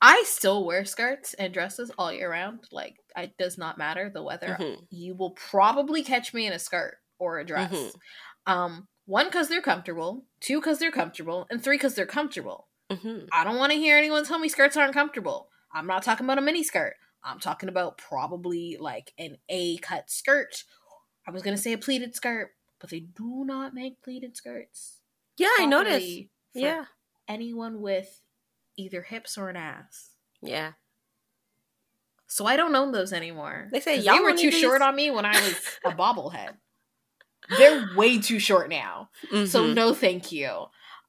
I still wear skirts and dresses all year round. Like, it does not matter the weather. Mhm. You will probably catch me in a skirt or a dress. Mhm. Um, one because they're comfortable, two because they're comfortable, and three because they're comfortable. Mhm. I don't want to hear anyone tell me skirts aren't comfortable. I'm not talking about a mini skirt. I'm talking about probably like an A cut skirt. I was gonna say a pleated skirt, but they do not make pleated skirts Yeah, I noticed. Yeah. anyone with either hips or an ass. Yeah. So I don't own those anymore. They say y'all were too need short on me when I was a bobblehead. They're way too short now. So Mhm. no thank you.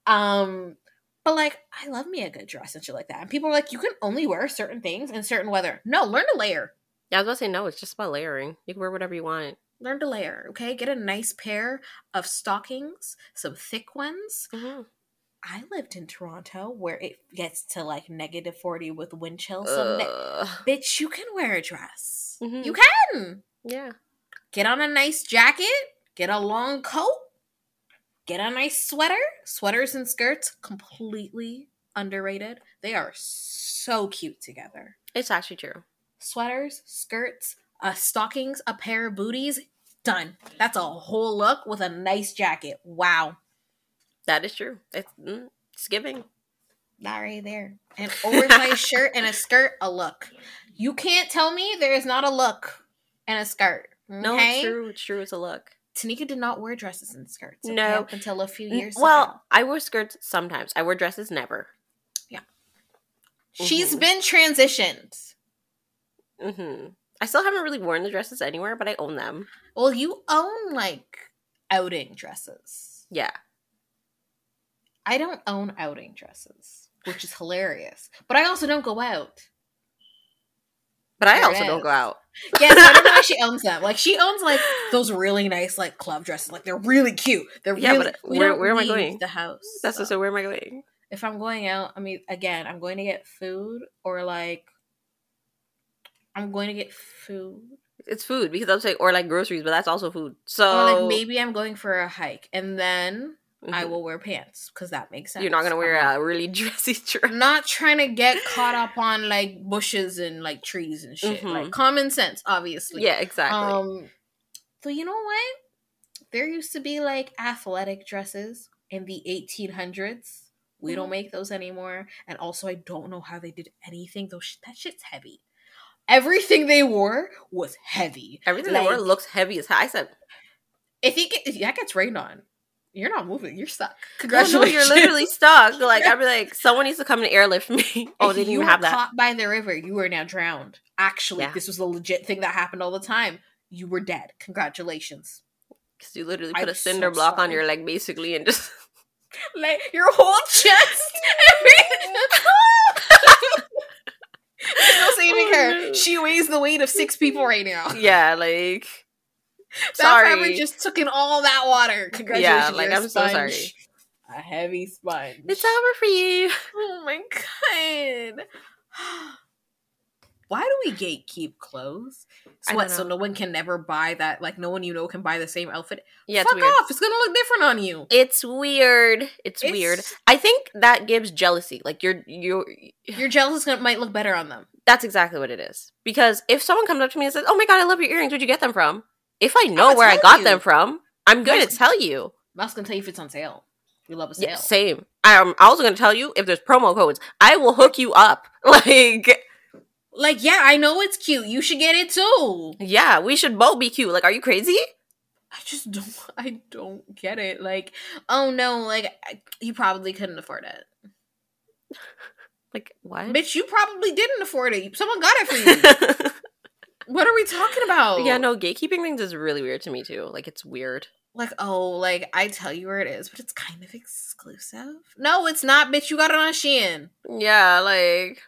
Um but like I love me a good dress and shit like that. And people are like, you can only wear certain things in certain weather. No, learn to layer. yeah, I was about to say no. It's just about layering. You can wear whatever you want. Learn to layer, okay? Get a nice pair of stockings, some thick ones, Mhm. I lived in Toronto where it gets to like negative 40 with wind chill. So, ne- bitch, you can wear a dress. Mhm. You can. yeah. Get on a nice jacket, get a long coat, get a nice sweater. Sweaters and skirts, completely underrated. They are so cute together. It's actually true. Sweaters, skirts, uh, stockings, a pair of booties, done. That's a whole look with a nice jacket. Wow. That is true. It's, mm, it's giving. That right there. An oversized shirt and a skirt, a look. You can't tell me there is not a look and a skirt. No, okay? it's true. It's true. It's a look. Tanieka did not wear dresses and skirts. okay, No. up until a few years well, ago. I wore skirts sometimes. I wore dresses never. She's Mhm. She's been transitioned. hmm I still haven't really worn the dresses anywhere, but I own them. Well, you own like outing dresses. Yeah. I don't own outing dresses, which is hilarious. But I also don't go out. But I There also don't go out. Yes, I don't know why she owns them. Like she owns like those really nice like club dresses. Like they're really cute. They're Yeah, really. but where- where am I going? The house. That's so. so where am I going? if I'm going out, I mean, again, I'm going to get food or like, I'm going to get food It's food because I was saying, or like groceries, but that's also food. So or like maybe I'm going for a hike and then I Mhm. will wear pants because that makes sense. You're not gonna wear I'm not- a really dressy dress. Not trying to get caught up on like bushes and like trees and shit. Mhm. Like common sense, obviously. Yeah, exactly. Um, so you know what? There used to be like athletic dresses in the 1800s. We don't Mhm. make those anymore. And also, I don't know how they did anything. Those sh- that shit's heavy. Everything they wore was heavy. Everything they wore looks heavy as hell. I said, If you get if that gets rained on, you're not moving. You're stuck. no, no, Congratulations. you're literally stuck. Like I'd be like, someone needs to come and airlift me. oh, didn't you have that. Caught by the river, you are now drowned. Actually, Yeah. this was a legit thing that happened all the time. You were dead. Congratulations. Because you literally I'm put a so cinder block on your leg, basically, and just like your whole chest. There's no saving Oh, her. no. She weighs the weight of six people right now. yeah, like That sorry. fabric just took in all that water. Congratulations. like, you're a I'm so sorry. A heavy sponge. it's over for you. Oh my god. Why do we gatekeep clothes? I What? don't So no one can never buy that. Like no one you know can buy the same outfit. Yeah, Fuck it's off! It's gonna look different on you. It's weird. It's, weird. I think that gives jealousy. Like you're you're Your jealous gonna might look better on them. that's exactly what it is. Because if someone comes up to me and says, "Oh my god, I love your earrings. Where'd you get them from?" If I know where I got you. them from, I'm going to tell you. I was gonna tell you if it's on sale. We love a sale. Yeah, same. I'm also going to tell you if there's promo codes. I will hook you up. Like, Like, yeah, I know it's cute. You should get it too. yeah, we should both be cute. Like, are you crazy? I just don't. I don't get it. Like, oh no, like I- you probably couldn't afford it, Like, what? bitch. You probably didn't afford it. Someone got it for you. What are we talking about? yeah, no, gatekeeping things is really weird to me too. Like, it's weird. Like, oh, like I tell you where it is, but it's kind of exclusive. No, it's not, bitch. You got it on Shein. Yeah, like.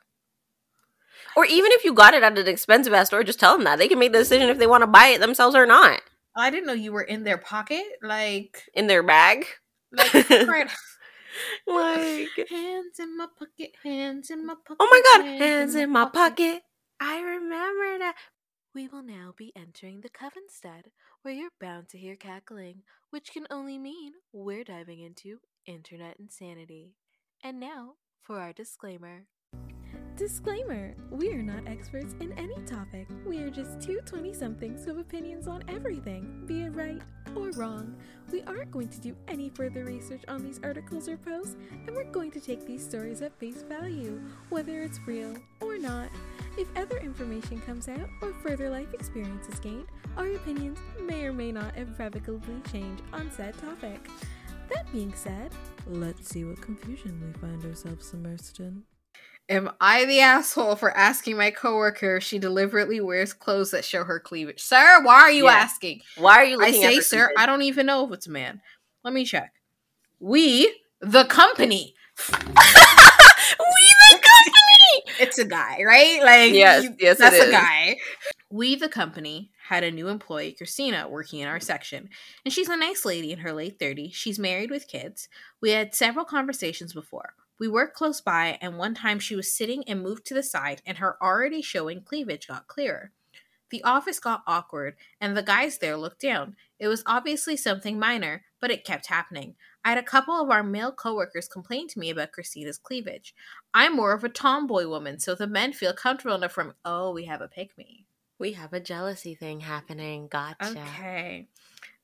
Or even if you got it at an expensive ass store, just tell them that. They can make the decision if they want to buy it themselves or not. I didn't know you were in their pocket. Like, In their bag. like, right. Like, hands in my pocket, hands in my pocket. oh my god, hands in my pocket. I remember that. We will now be entering the Covenstead, where you're bound to hear cackling, which can only mean we're diving into internet insanity. And now for our disclaimer. Disclaimer We are not experts in any topic. We are just two 20 somethings who have opinions on everything, be it right or wrong. We aren't going to do any further research on these articles or posts, and we're going to take these stories at face value, whether it's real or not. If other information comes out or further life experience is gained, our opinions may or may not irrevocably change on said topic. That being said, let's see what confusion we find ourselves immersed in. Am I the asshole for asking my coworker if she deliberately wears clothes that show her cleavage? Sir, why are you Yeah. asking? Why are you I looking at say, sir, cleavage? I don't even know if it's a man. Let me check. We, the company. we the company. It's a guy, right? Like, Yes, you- yes, that's a guy. We, the company, had a new employee, Christina, working in our section. And she's a nice lady in her late 30s. She's married with kids. We had several conversations before. We worked close by, and one time she was sitting and moved to the side, and her already showing cleavage got clearer. The office got awkward, and the guys there looked down. It was obviously something minor, but it kept happening. I had a couple of our male coworkers complain to me about Christina's cleavage. I'm more of a tomboy woman, so the men feel comfortable enough from, oh, we have a pick me. We have a jealousy thing happening. Gotcha. Okay.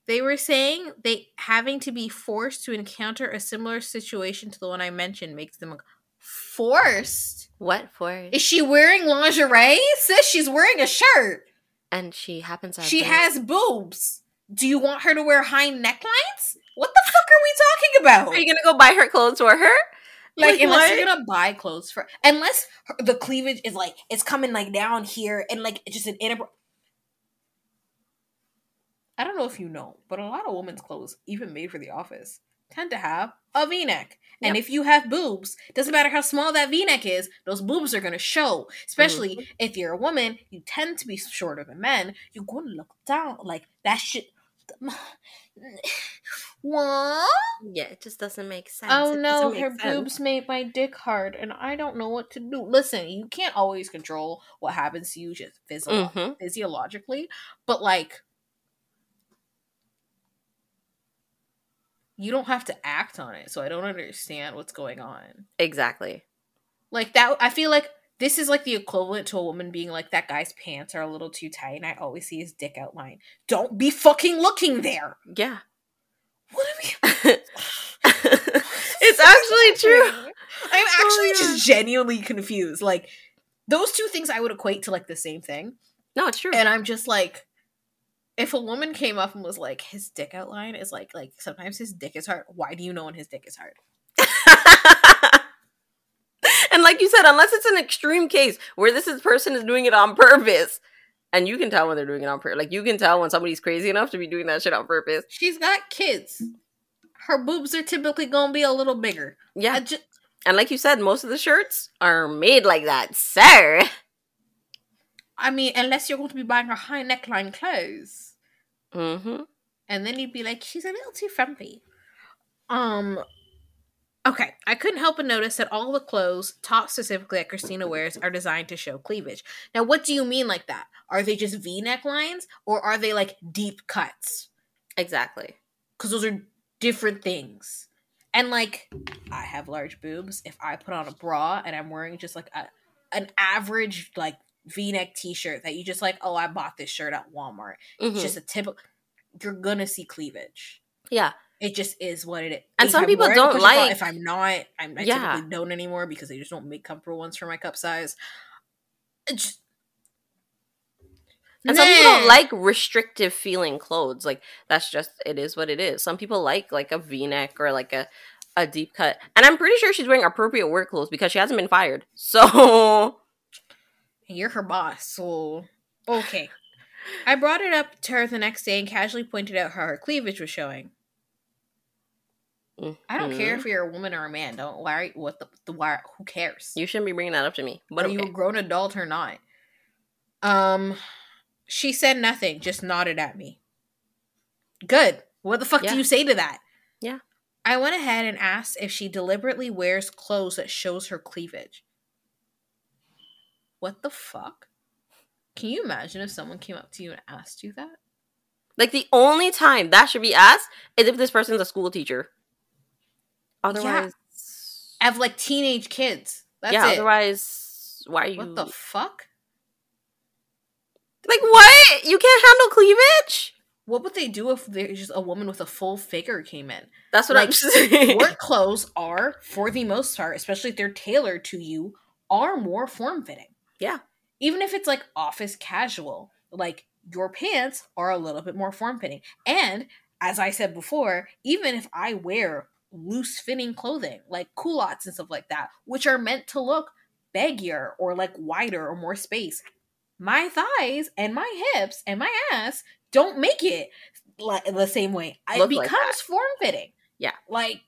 They were saying they having to be forced to encounter a similar situation to the one I mentioned makes them forced. What for? Is she wearing lingerie? Says she's wearing a shirt. and she happens to. have She been- has boobs. Do you want her to wear high necklines? What the fuck are we talking about? Are you gonna go buy her clothes for her? like, Like, unless what? you're gonna buy clothes for, unless her, the cleavage is like it's coming like down here and like just an inner. I don't know if you know, but a lot of women's clothes, even made for the office, tend to have a V-neck. And if you have boobs, doesn't matter how small that V-neck is, those boobs are gonna show. Especially Mm-hmm. if you're a woman, you tend to be shorter than men. You're gonna look down like that shit. What? Yeah, it just doesn't make sense. Oh It no, her sense. boobs made my dick hard, and I don't know what to do. Listen, you can't always control what happens to you just physio- Mhm. physiologically, but like, you don't have to act on it. So I don't understand what's going on. Exactly. Like that, I feel like this is like the equivalent to a woman being like, "That guy's pants are a little too tight, and I always see his dick outline." Don't be fucking looking there. Yeah. What do we? it's actually true. I'm oh, actually Oh, yeah. just genuinely confused. Like those two things I would equate to like the same thing. No, it's true. And I'm just like if a woman came up and was like his dick outline is like like sometimes his dick is hard. Why do you know when his dick is hard? and like you said, unless it's an extreme case where this is, person is doing it on purpose, and you can tell when they're doing it on purpose. Like you can tell when somebody's crazy enough to be doing that shit on purpose. She's got kids. Her boobs are typically gonna be a little bigger. Yeah, just, and like you said, most of the shirts are made like that, sir. I mean, unless you're going to be buying her high neckline clothes. Mm-hmm. and then you'd be like, she's a little too frumpy. Um, okay, I couldn't help but notice that all the clothes, top specifically that Christina wears, are designed to show cleavage. Now, what do you mean like that? Are they just V-neck lines, or are they like deep cuts? Exactly. Because those are different things. And like, I have large boobs. If I put on a bra and I'm wearing just like a an average like V-neck T-shirt that you just like, oh, I bought this shirt at Walmart. Mhm. It's just a typical. You're gonna see cleavage. yeah, It just is what it is. And If some I'm people don't bra, like- If I'm not, I'm, I Yeah. typically don't anymore because they just don't make comfortable ones for my cup size. Just- and some people don't like restrictive feeling clothes. Like that's just it is what it is. Some people like like a V-neck or like a a deep cut, and I'm pretty sure she's wearing appropriate work clothes because she hasn't been fired. So You're her boss, so okay. I brought it up to her the next day and casually pointed out how her cleavage was showing. I don't care Mhm. if you're a woman or a man. Don't worry. What the the why? Who cares? You shouldn't be bringing that up to me. But Are you okay. a grown adult or not? Um, she said nothing, just nodded at me. Good. What the fuck Yeah. do you say to that? Yeah. I went ahead and asked if she deliberately wears clothes that shows her cleavage. What the fuck? Can you imagine if someone came up to you and asked you that? Like the only time that should be asked is if this person's a school teacher. Otherwise, I have like teenage kids. That's yeah. it. Otherwise, why are you what the fuck? like what? You can't handle cleavage? What would they do if there's just a woman with a full figure came in? That's what I'm saying. work clothes are, for the most part, especially if they're tailored to you, are more form fitting. Yeah. Even if it's like office casual, like your pants are a little bit more form fitting. And as I said before, even if I wear loose fitting clothing, like culottes and stuff like that, which are meant to look baggier or like wider or more space, my thighs and my hips and my ass don't make it like the same way. It Look like becomes form fitting. Yeah. Like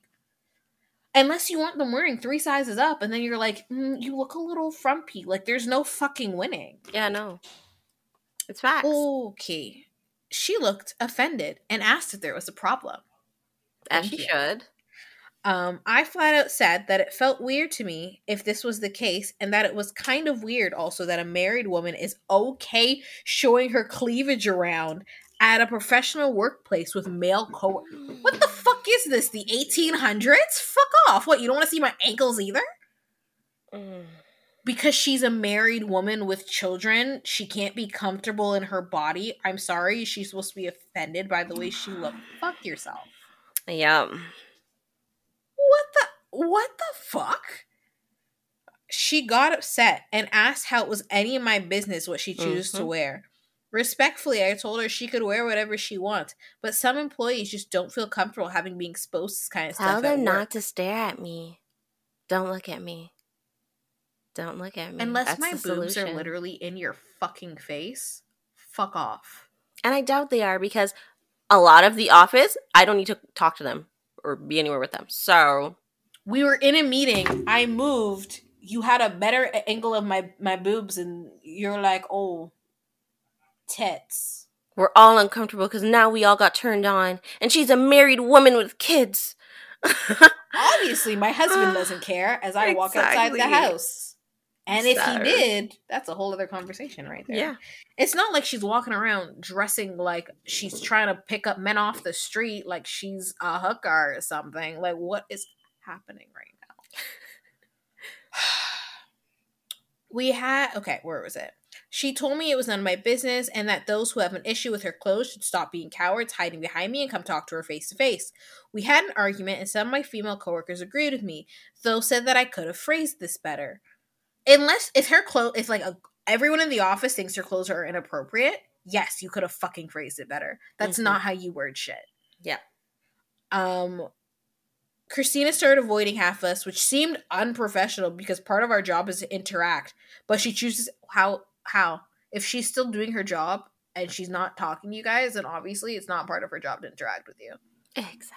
unless you want them wearing three sizes up and then you're like, mm, you look a little frumpy. Like there's no fucking winning. yeah, no. It's facts. Okay. She looked offended and asked if there was a problem. As thank she should. Um, I flat out said that it felt weird to me if this was the case, and that it was kind of weird also that a married woman is okay showing her cleavage around at a professional workplace with male co. What the fuck is this? The 1800s? Fuck off! What you don't want to see my ankles either? Mm. Because she's a married woman with children, she can't be comfortable in her body. I'm sorry, she's supposed to be offended by the way she looked. Fuck yourself. Yeah. What the what the fuck? She got upset and asked how it was any of my business what she chooses to Mhm. wear. Respectfully, I told her she could wear whatever she wants, but some employees just don't feel comfortable having being exposed to this kind of Tell stuff. at them not to stare at me. Don't look at me. Don't look at me. Unless That's my boobs are literally in your fucking face, fuck off. And I doubt they are because a lot of the office, I don't need to talk to them or be anywhere with them. So We were in a meeting. I moved. You had a better angle of my my boobs, and you're like, "Oh, tits." we're all uncomfortable because now we all got turned on, and she's a married woman with kids. Obviously, my husband doesn't care as I walk outside the house. And if he did, that's a whole other conversation right there. yeah. It's not like she's walking around dressing like she's trying to pick up men off the street like she's a hooker or something. Like, what is happening right now? we had, okay, where was it? She told me it was none of my business and that those who have an issue with her clothes should stop being cowards, hiding behind me, and come talk to her face to face. We had an argument, and some of my female coworkers agreed with me, though said that I could have phrased this better. Unless if her clothes, if like a, everyone in the office thinks her clothes are inappropriate, yes, you could have fucking phrased it better. That's Mhm. not how you word shit. Yeah. Um, Christina started avoiding half of us, which seemed unprofessional because part of our job is to interact. But she chooses how how if she's still doing her job and she's not talking to you guys, then obviously it's not part of her job to interact with you. Exactly.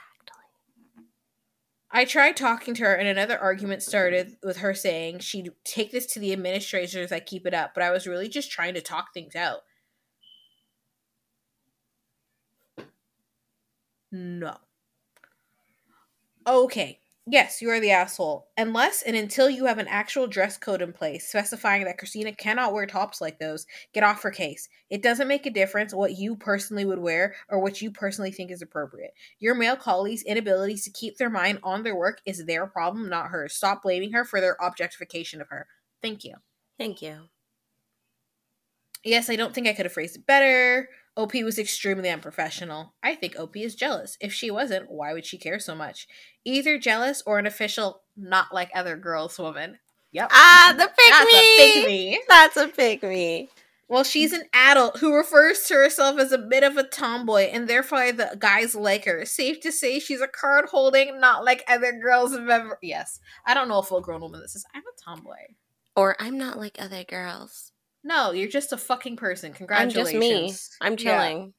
I tried talking to her, and another argument started with her saying she'd take this to the administrators I keep it up, but I was really just trying to talk things out. No. Okay. Yes, you are the asshole. Unless and until you have an actual dress code in place specifying that Christina cannot wear tops like those, get off her case. It doesn't make a difference what you personally would wear or what you personally think is appropriate. Your male colleagues' inability to keep their mind on their work is their problem, not hers. Stop blaming her for their objectification of her. Thank you. Thank you. Yes, I don't think I could have phrased it better. OP was extremely unprofessional. I think OP is jealous. If she wasn't, why would she care so much? Either jealous or an official, not like other girls woman. Yep. Ah, the pick That's me. a pick me. That's a pick me. Well, she's an adult who refers to herself as a bit of a tomboy, and therefore the guys like her. Safe to say she's a card holding, not like other girls have ever. Yes. I don't know a full grown woman that says, I'm a tomboy. Or I'm not like other girls. No, you're just a fucking person. Congratulations. I'm Congratulations. just me. I'm Yeah. chilling.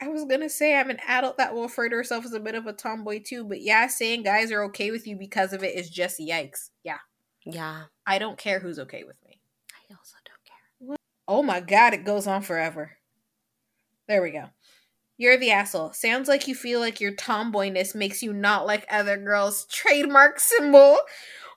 I was gonna say I'm an adult that will refer to herself as a bit of a tomboy too, but yeah, saying guys are okay with you because of it is just yikes. Yeah, Yeah. I don't care who's okay with me. I also don't care. Oh my god, it goes on forever. There we go. You're the asshole. Sounds like you feel like your tomboyness makes you not like other girls. Trademark symbol.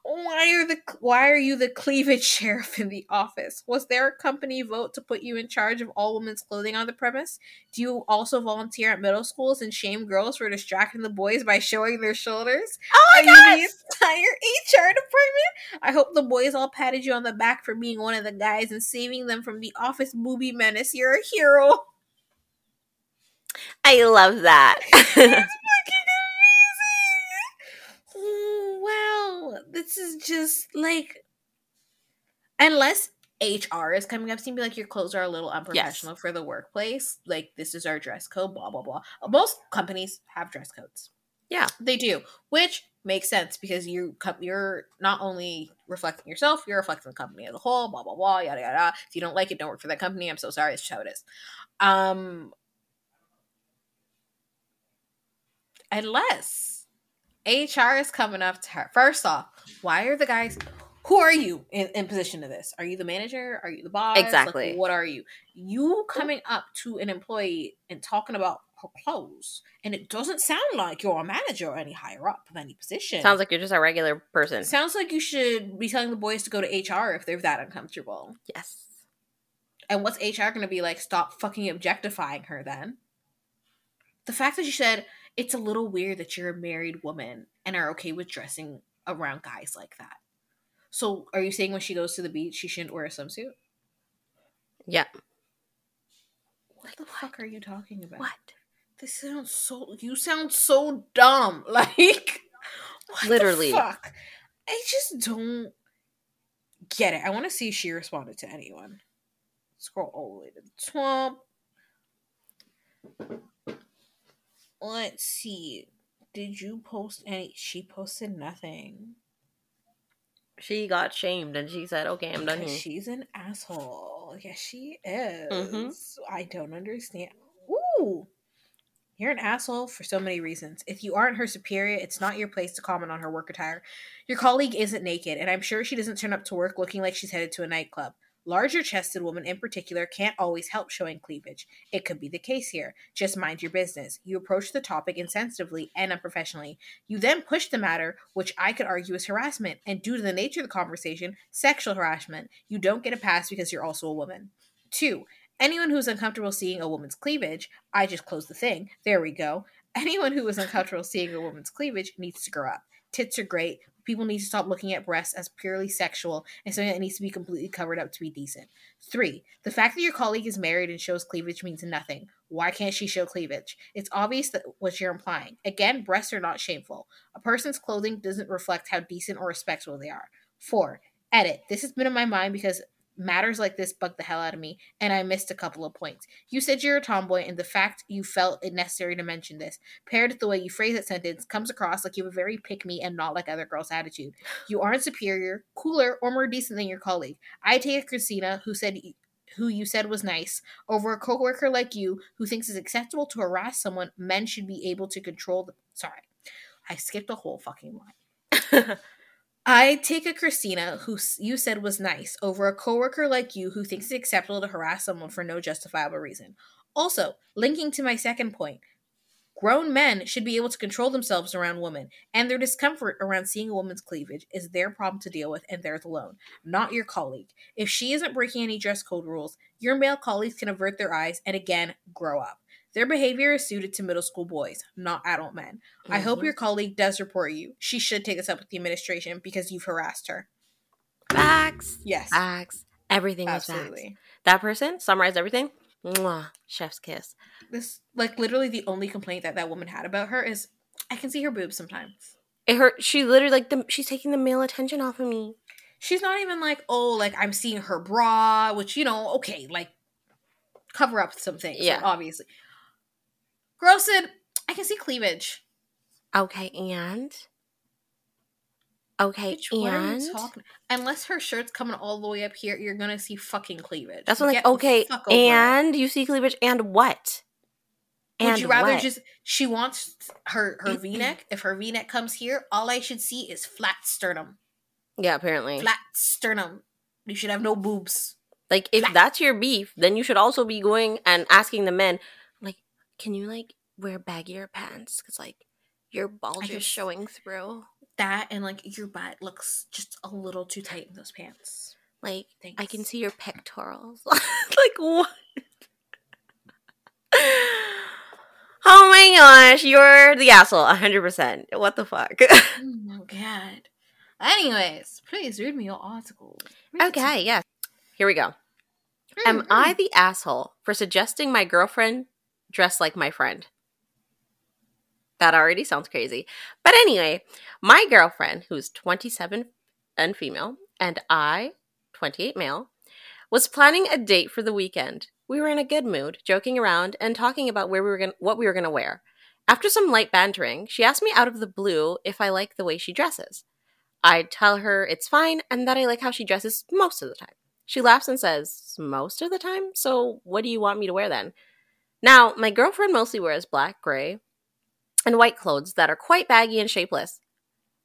Why are the why are you the cleavage sheriff in the office? Was there a company vote to put you in charge of all women's clothing on the premise? Do you also volunteer at middle schools and shame girls for distracting the boys by showing their shoulders? Oh Are you the entire HR department? I hope the boys all patted you on the back for being one of the guys and saving them from the office booby menace. You're a hero. I love that. This is just like unless HR is coming up to be like, your clothes are a little unprofessional for the workplace. Like, this is our dress code, blah, blah, blah. Most companies have dress codes. Yeah. They do, which makes sense because you you're not only reflecting yourself, you're reflecting the company as a whole, blah, blah, blah, yada, yada. If you don't like it, don't work for that company. I'm so sorry. It's just how it is. Um, unless HR is coming up to her. First off, why are the guys? Who are you in, in position to this? Are you the manager? Are you the boss? Like, Exactly. what are you? You coming up to an employee and talking about her clothes, and it doesn't sound like you're a manager or any higher up of any position. Sounds like you're just a regular person. sounds like you should be telling the boys to go to HR if they're that uncomfortable. yes. And what's HR going to be like? Stop fucking objectifying her then. The fact that you said it's a little weird that you're a married woman and are okay with dressing around guys like that. So, are you saying when she goes to the beach, she shouldn't wear a swimsuit? Yeah. What the fuck are you talking about? What? This sounds so. You sound so dumb. Like, what the Literally. fuck? I just don't get it. I want to see if she responded to anyone. Scroll all the way to the top. Let's see. Did you post any? She posted nothing. She got shamed and she said, "Okay, I'm done here." She's an asshole. Yes, she is. Mhm. I don't understand. Ooh. You're an asshole for so many reasons. If you aren't her superior, it's not your place to comment on her work attire. Your colleague isn't naked, and I'm sure she doesn't turn up to work looking like she's headed to a nightclub. Larger chested women in particular can't always help showing cleavage. It could be the case here. Just mind your business. You approach the topic insensitively and unprofessionally. You then push the matter, which I could argue is harassment, and due to the nature of the conversation, sexual harassment. You don't get a pass because you're also a woman. Two, anyone who's uncomfortable seeing a woman's cleavage, I just closed the thing. There we go. Anyone who is uncomfortable seeing a woman's cleavage needs to grow up. Tits are great. People need to stop looking at breasts as purely sexual and something that needs to be completely covered up to be decent. Three, the fact that your colleague is married and shows cleavage means nothing. Why can't she show cleavage? It's obvious that what you're implying. Again, breasts are not shameful. A person's clothing doesn't reflect how decent or respectful they are. Four, edit. This has been in my mind because matters like this bug the hell out of me, and I missed a couple of points. You said you're a tomboy, and the fact you felt it necessary to mention this, paired with the way you phrase that sentence, comes across like you have a very pick me and not like other girls attitude. You aren't superior, cooler, or more decent than your colleague. I take it Christina, who said who you said was nice, over a coworker like you who thinks it's acceptable to harass someone. Men should be able to control the. Sorry, I skipped a whole fucking line. I take a Christina, who you said was nice, over a coworker like you who thinks it's acceptable to harass someone for no justifiable reason. Also, linking to my second point, grown men should be able to control themselves around women, and their discomfort around seeing a woman's cleavage is their problem to deal with and theirs alone, not your colleague. If she isn't breaking any dress code rules, your male colleagues can avert their eyes and again grow up. Their behavior is suited to middle school boys, not adult men. I hope your mm-hmm. colleague does report you. She should take this up with the administration because you've harassed her. facts. Yes. Facts. Everything is facts. That person summarized everything. Mwah, chef's kiss. This like literally the only complaint that that woman had about her is I can see her boobs sometimes. It hurt. She literally like the, she's taking the male attention off of me. She's not even like, "Oh, like I'm seeing her bra," which, you know, okay, like cover up some things, Yeah. like, obviously. Girl said, "I can see cleavage." Okay, and okay, Bitch, what are and talking? Unless her shirt's coming all the way up here, you're gonna see fucking cleavage. that's what like Get the okay, and you see cleavage and what? And Would you rather what? just she wants her her V neck? If her V neck comes here, all I should see is flat sternum. yeah? Apparently, Flat sternum. You should have no boobs. like if flat. that's your beef, then you should also be going and asking the men, like, can you like wear baggier pants? Because like your bulge is showing through. That and like your butt looks just a little too tight in those pants. Like I can see your pectorals. like what? oh my gosh, you're the asshole, hundred percent. What the fuck? Oh my god. Anyways, please read me your article. Read okay, yes. Here we go. Am Mm, I mm. the asshole for suggesting my girlfriend dress like my friend? That already sounds crazy. But anyway, my girlfriend, who's 27 and female, and I, 28 male, was planning a date for the weekend. We were in a good mood, joking around and talking about where we were going what we were going to wear. After some light bantering, she asked me out of the blue if I like the way she dresses. I tell her it's fine and that I like how she dresses most of the time. She laughs and says, Most of the time? So what do you want me to wear then? Now, my girlfriend mostly wears black, gray, and white clothes that are quite baggy and shapeless.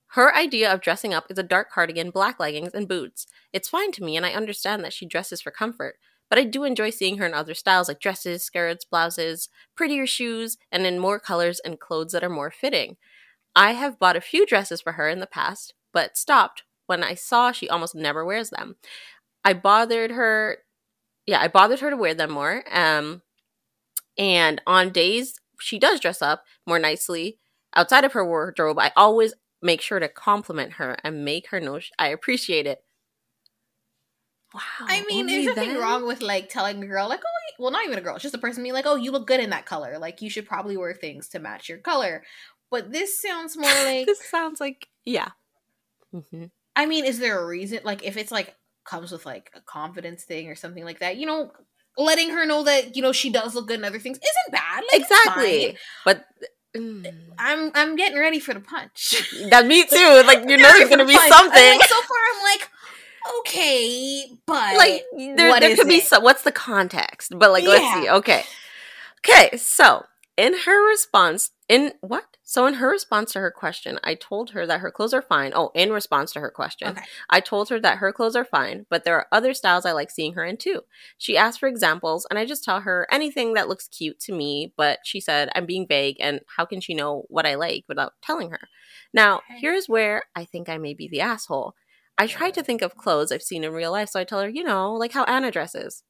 Her idea of dressing up is a dark cardigan, black leggings, and boots. It's fine to me, and I understand that she dresses for comfort, but I do enjoy seeing her in other styles like dresses, skirts, blouses, prettier shoes, and in more colors and clothes that are more fitting. I have bought a few dresses for her in the past, but stopped when I saw she almost never wears them. I bothered her yeah, I bothered her to wear them more. Um and on days she does dress up more nicely outside of her wardrobe, I always make sure to compliment her and make her know sh- I appreciate it. Wow. I mean, there's nothing then? wrong with like telling a girl, like, oh, well, not even a girl, it's just a person being like, oh, you look good in that color. Like, you should probably wear things to match your color. But this sounds more like, this sounds like yeah. hmm I mean, is there a reason? Like, if it's like comes with like a confidence thing or something like that, you know, letting her know that you know she does look good and other things isn't bad. Like, exactly. But mm, I'm I'm getting ready for the punch. that me too. Like you know there's gonna be punch. Something. like, so far, I'm like, okay, but like there, what there is could be it? some what's the context but like let's see okay okay so in her response in what so in her response to her question i told her that her clothes are fine oh in response to her question Okay. i told her that her clothes are fine but there are other styles i like seeing her in too she asked for examples and i just tell her anything that looks cute to me but she said i'm being vague and how can she know what i like without telling her now Okay. here's where i think i may be the asshole I try to think of clothes I've seen in real life, so I tell her, you know, like how Anna dresses.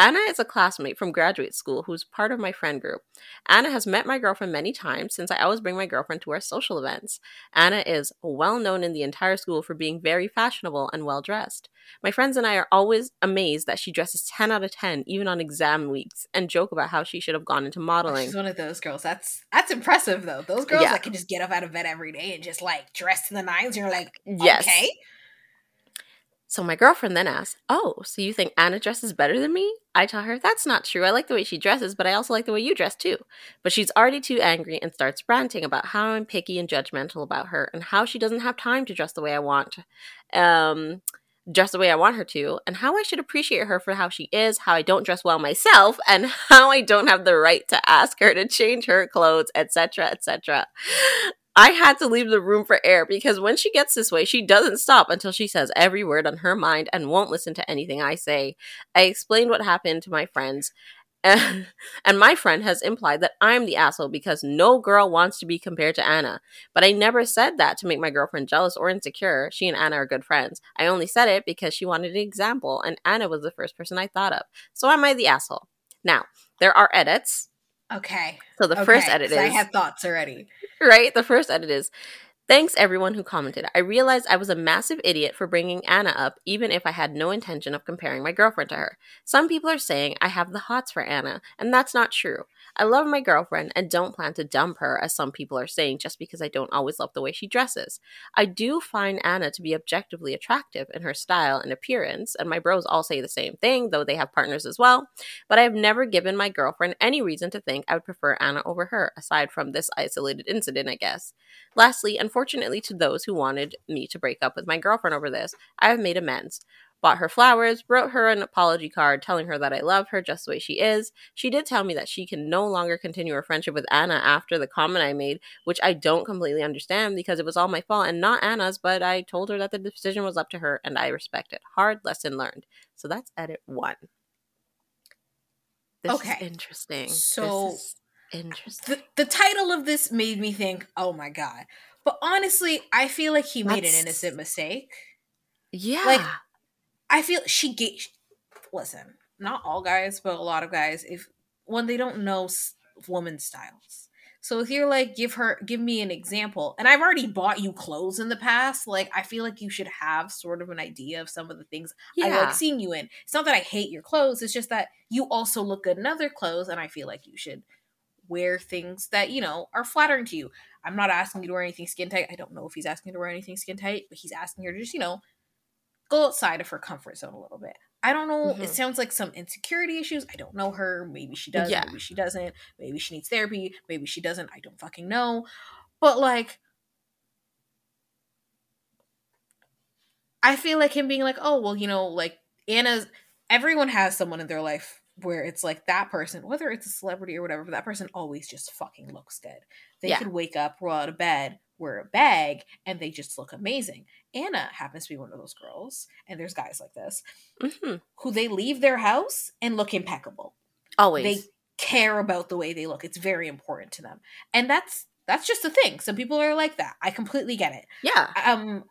Anna is a classmate from graduate school who's part of my friend group. Anna has met my girlfriend many times since I always bring my girlfriend to our social events. Anna is well known in the entire school for being very fashionable and well dressed. My friends and I are always amazed that she dresses 10 out of 10, even on exam weeks, and joke about how she should have gone into oh, modeling. She's one of those girls. That's that's impressive though. Those girls Yeah. that can just get up out of bed every day and just like dress to the nines. You're like, Yes. So my girlfriend then asks, Oh, so you think Anna dresses better than me? I tell her, That's not true. I like the way she dresses, but I also like the way you dress too. But she's already too angry and starts ranting about how I'm picky and judgmental about her and how she doesn't have time to dress the way I want. Um, dress the way I want her to, and how I should appreciate her for how she is, how I don't dress well myself, and how I don't have the right to ask her to change her clothes, etc., etc. I had to leave the room for air because when she gets this way, she doesn't stop until she says every word on her mind and won't listen to anything I say. I explained what happened to my friends, and, and my friend has implied that I'm the asshole because no girl wants to be compared to Anna. But I never said that to make my girlfriend jealous or insecure. She and Anna are good friends. I only said it because she wanted an example, and Anna was the first person I thought of. So am I the asshole? Now, there are edits. Okay. So the first edit is I have thoughts already. right? The first edit is Thanks everyone who commented. I realized I was a massive idiot for bringing Anna up, even if I had no intention of comparing my girlfriend to her. Some people are saying I have the hots for Anna, and that's not true. I love my girlfriend and don't plan to dump her, as some people are saying, just because I don't always love the way she dresses. I do find Anna to be objectively attractive in her style and appearance, and my bros all say the same thing, though they have partners as well. But I have never given my girlfriend any reason to think I would prefer Anna over her, aside from this isolated incident, I guess. Lastly, unfortunately to those who wanted me to break up with my girlfriend over this, I have made amends. Bought her flowers, wrote her an apology card telling her that I love her just the way she is. She did tell me that she can no longer continue her friendship with Anna after the comment I made, which I don't completely understand because it was all my fault and not Anna's, but I told her that the decision was up to her and I respect it. Hard lesson learned. So that's edit one. This Okay. is interesting. So- this is interesting. The, the title of this made me think, oh my god. But honestly, I feel like he made an innocent mistake. Yeah. like, I feel she gave. Listen, not all guys, but a lot of guys, if when they don't know s- woman styles. So if you're like, give her, give me an example, and I've already bought you clothes in the past, like I feel like you should have sort of an idea of some of the things I like seeing you in. It's not that I hate your clothes, it's just that you also look good in other clothes, and I feel like you should wear things that, you know, are flattering to you. I'm not asking you to wear anything skin tight. I don't know if he's asking you to wear anything skin tight, but he's asking her to just, you know, go outside of her comfort zone a little bit. I don't know. Mhm. It sounds like some insecurity issues. I don't know her. Maybe she does. Yeah. Maybe she doesn't. Maybe she needs therapy. Maybe she doesn't. I don't fucking know. But like, I feel like him being like, oh, well, you know, like Anna's, everyone has someone in their life where it's like that person, whether it's a celebrity or whatever, but that person always just fucking looks good. They Yeah. could wake up, roll out of bed, wear a bag, and they just look amazing. Anna happens to be one of those girls, and there's guys like this, hmm who they leave their house and look impeccable. Always. They care about the way they look. It's very important to them. And that's that's just a thing. Some people are like that. I completely get it yeah. um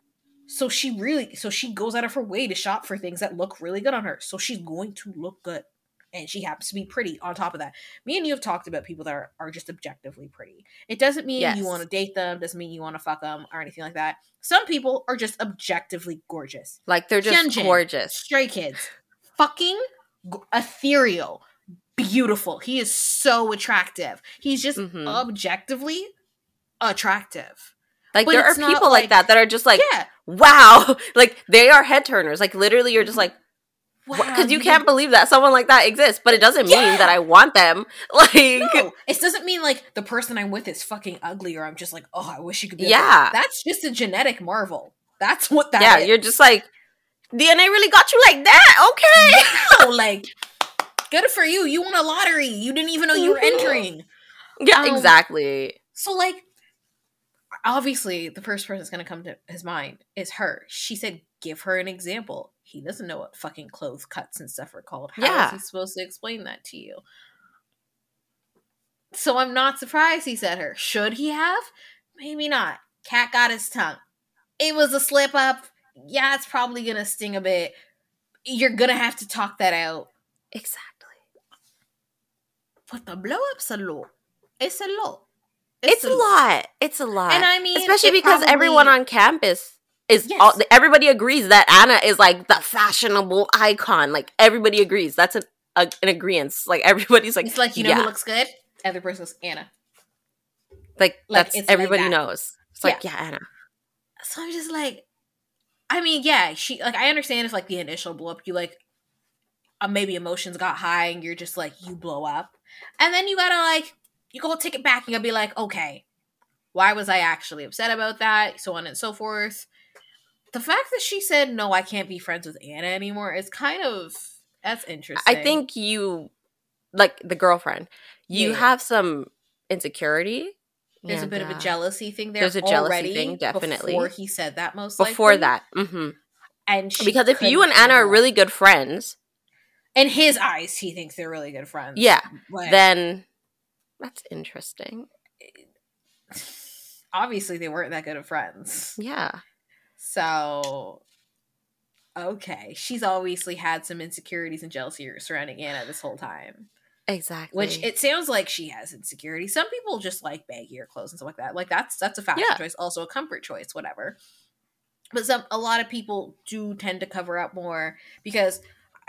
so she really so she goes out of her way to shop for things that look really good on her so she's going to look good and she happens to be pretty on top of that. Me and you have talked about people that are, are just objectively pretty. It doesn't mean Yes. you want to date them doesn't mean you want to fuck them or anything like that. Some people are just objectively gorgeous. Like they're just Hyunjin. gorgeous. stray kids. Fucking ethereal. Beautiful. He is so attractive. He's just Mhm. objectively attractive. Like But there are people like, like- that that are just like, yeah. Wow, like they are head turners. Like literally, you're just like, because you can't believe that someone like that exists but it doesn't Yeah. mean that i want them like No, it doesn't mean like the person I'm with is fucking ugly or I'm just like, oh, I wish you could be. Yeah. ugly. that's just a genetic marvel. That's what that yeah is. you're just like dna really got you like that okay Wow, like, good for you. You won a lottery. You didn't even know you were Mhm. entering. yeah Um, exactly So, like, obviously, the first person that's going to come to his mind is her. She said, give her an example. He doesn't know what fucking clothes cuts and stuff are called. How is Yeah. he supposed to explain that to you? So, I'm not surprised he said her. Should he have? Maybe not. Cat got his tongue. It was a slip up. Yeah, it's probably going to sting a bit. You're going to have to talk that out. exactly But the blow up's a lot. It's a lot. it's, a lot it's a lot And I mean, especially because everyone on campus is Yes. all, everybody agrees that Anna is like the fashionable icon. Like everybody agrees. That's an a, an agreement. Like everybody's like it's like you know yeah. who looks good. Other person goes Anna. like, like, that's it's like everybody that. knows. It's like yeah, Anna. So I'm just like, I mean, yeah, she like I understand if like the initial blow up, you like, uh, maybe emotions got high and you're just like you blow up, and then you gotta like you go take it back and you gotta be like, okay, why was I actually upset about that? So on and so forth. The fact that she said no, I can't be friends with Anna anymore is kind of that's interesting. I think you like the girlfriend. You Yeah. have some insecurity. there's a and, bit of a uh, jealousy thing there. there's a jealousy thing, definitely. Before he said that, most before likely. that. hmm and she Because if you and Anna are really good friends, in his eyes, he thinks they're really good friends. yeah, then that's interesting. obviously they weren't that good of friends. Yeah. So okay, she's obviously had some insecurities and jealousy surrounding Anna this whole time. Exactly. Which it sounds like she has insecurity. Some people just like baggier clothes and stuff like that. Like that's that's a fashion Yeah. choice, also a comfort choice, whatever. But some a lot of people do tend to cover up more because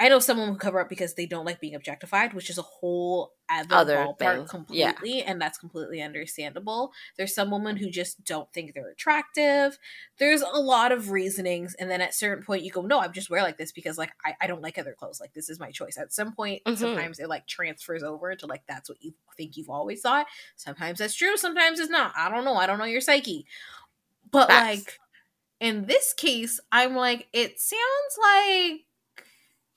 I know someone who cover up because they don't like being objectified, which is a whole other, Other ballpark thing. Yeah. completely, and that's completely understandable. There's some women who just don't think they're attractive. There's a lot of reasonings, and then at certain point you go, No, I'm just wear like this because like I, I don't like other clothes. Like this is my choice. At some point, Mhm. sometimes it like transfers over to like that's what you think you've always thought. Sometimes that's true, sometimes it's not. I don't know. I don't know your psyche. But Facts. like in this case, I'm like, it sounds like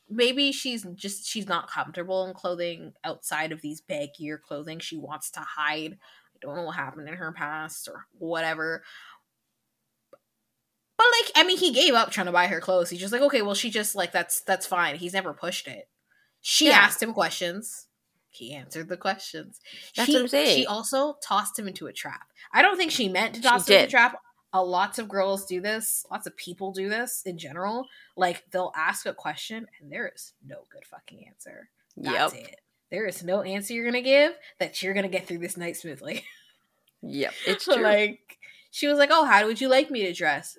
maybe she's just she's not comfortable in clothing outside of these baggier clothing. She wants to hide. I don't know what happened in her past or whatever. But like, I mean, he gave up trying to buy her clothes. He's just like, okay, well, she just like that's that's fine. He's never pushed it. She Yeah. asked him questions. He answered the questions. That's she, what I'm saying. She also tossed him into a trap. I don't think she meant to She toss him into a trap. A lots of girls do this. Lots of people do this in general. Like they'll ask a question and there is no good fucking answer. That's Yep. it. There is no answer you're gonna give that you're gonna get through this night smoothly. Yep. It's true. like she was like, "Oh, how would you like me to dress?"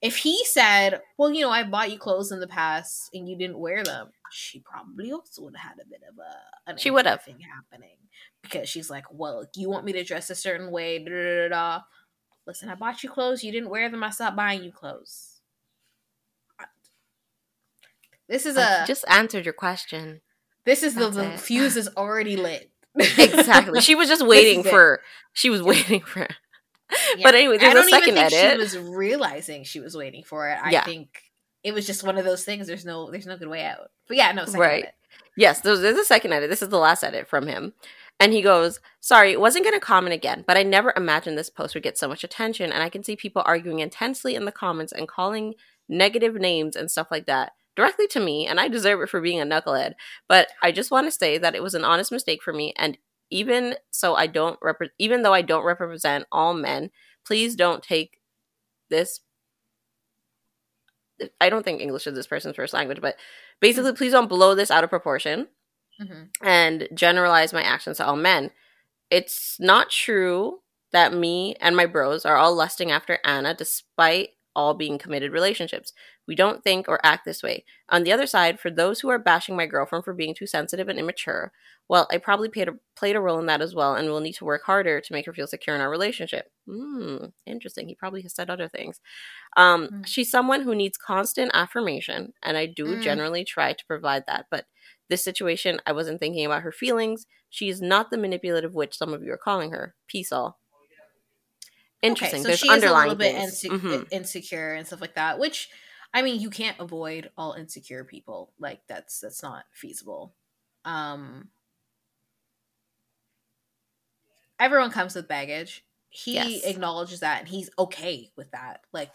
If he said, "Well, you know, I bought you clothes in the past and you didn't wear them," she probably also would have had a bit of a She would have. thing happening because she's like, "Well, you want me to dress a certain way?" Da, da, da, da. Listen, I bought you clothes. You didn't wear them. I stopped buying you clothes. This is a just answered your question. this is the, that's the fuse is already lit. Exactly. She was just waiting it. for. She was waiting for. Yeah. But anyway, there's a don't second even think edit. she was realizing she was waiting for it. I Yeah. think it was just one of those things. There's no, there's no good way out. But yeah, no, second Right. edit. Yes, there's, there's a second edit. This is the last edit from him. And he goes, Sorry, it wasn't going to comment again, but I never imagined this post would get so much attention. And I can see people arguing intensely in the comments and calling negative names and stuff like that directly to me. And I deserve it for being a knucklehead. But I just want to say that it was an honest mistake for me. And even so, I don't repre- even though I don't represent all men, please don't take this. I don't think English is this person's first language, but basically, please don't blow this out of proportion Mhm. and generalize my actions to all men. It's not true that me and my bros are all lusting after Anna despite all being committed relationships. We don't think or act this way. On the other side, for those who are bashing my girlfriend for being too sensitive and immature, well, I probably played a, played a role in that as well and will need to work harder to make her feel secure in our relationship. Hmm, interesting. He probably has said other things. Um, Mm. She's someone who needs constant affirmation, and I do Mm. generally try to provide that. But this situation, I wasn't thinking about her feelings. She is not the manipulative witch some of you are calling her. Peace all. Interesting. Okay, so There's she is a underlying little bit things. inse- Mhm. insecure and stuff like that, which I mean, you can't avoid all insecure people. Like that's that's not feasible. Um everyone comes with baggage. He Yes. acknowledges that and he's okay with that. Like,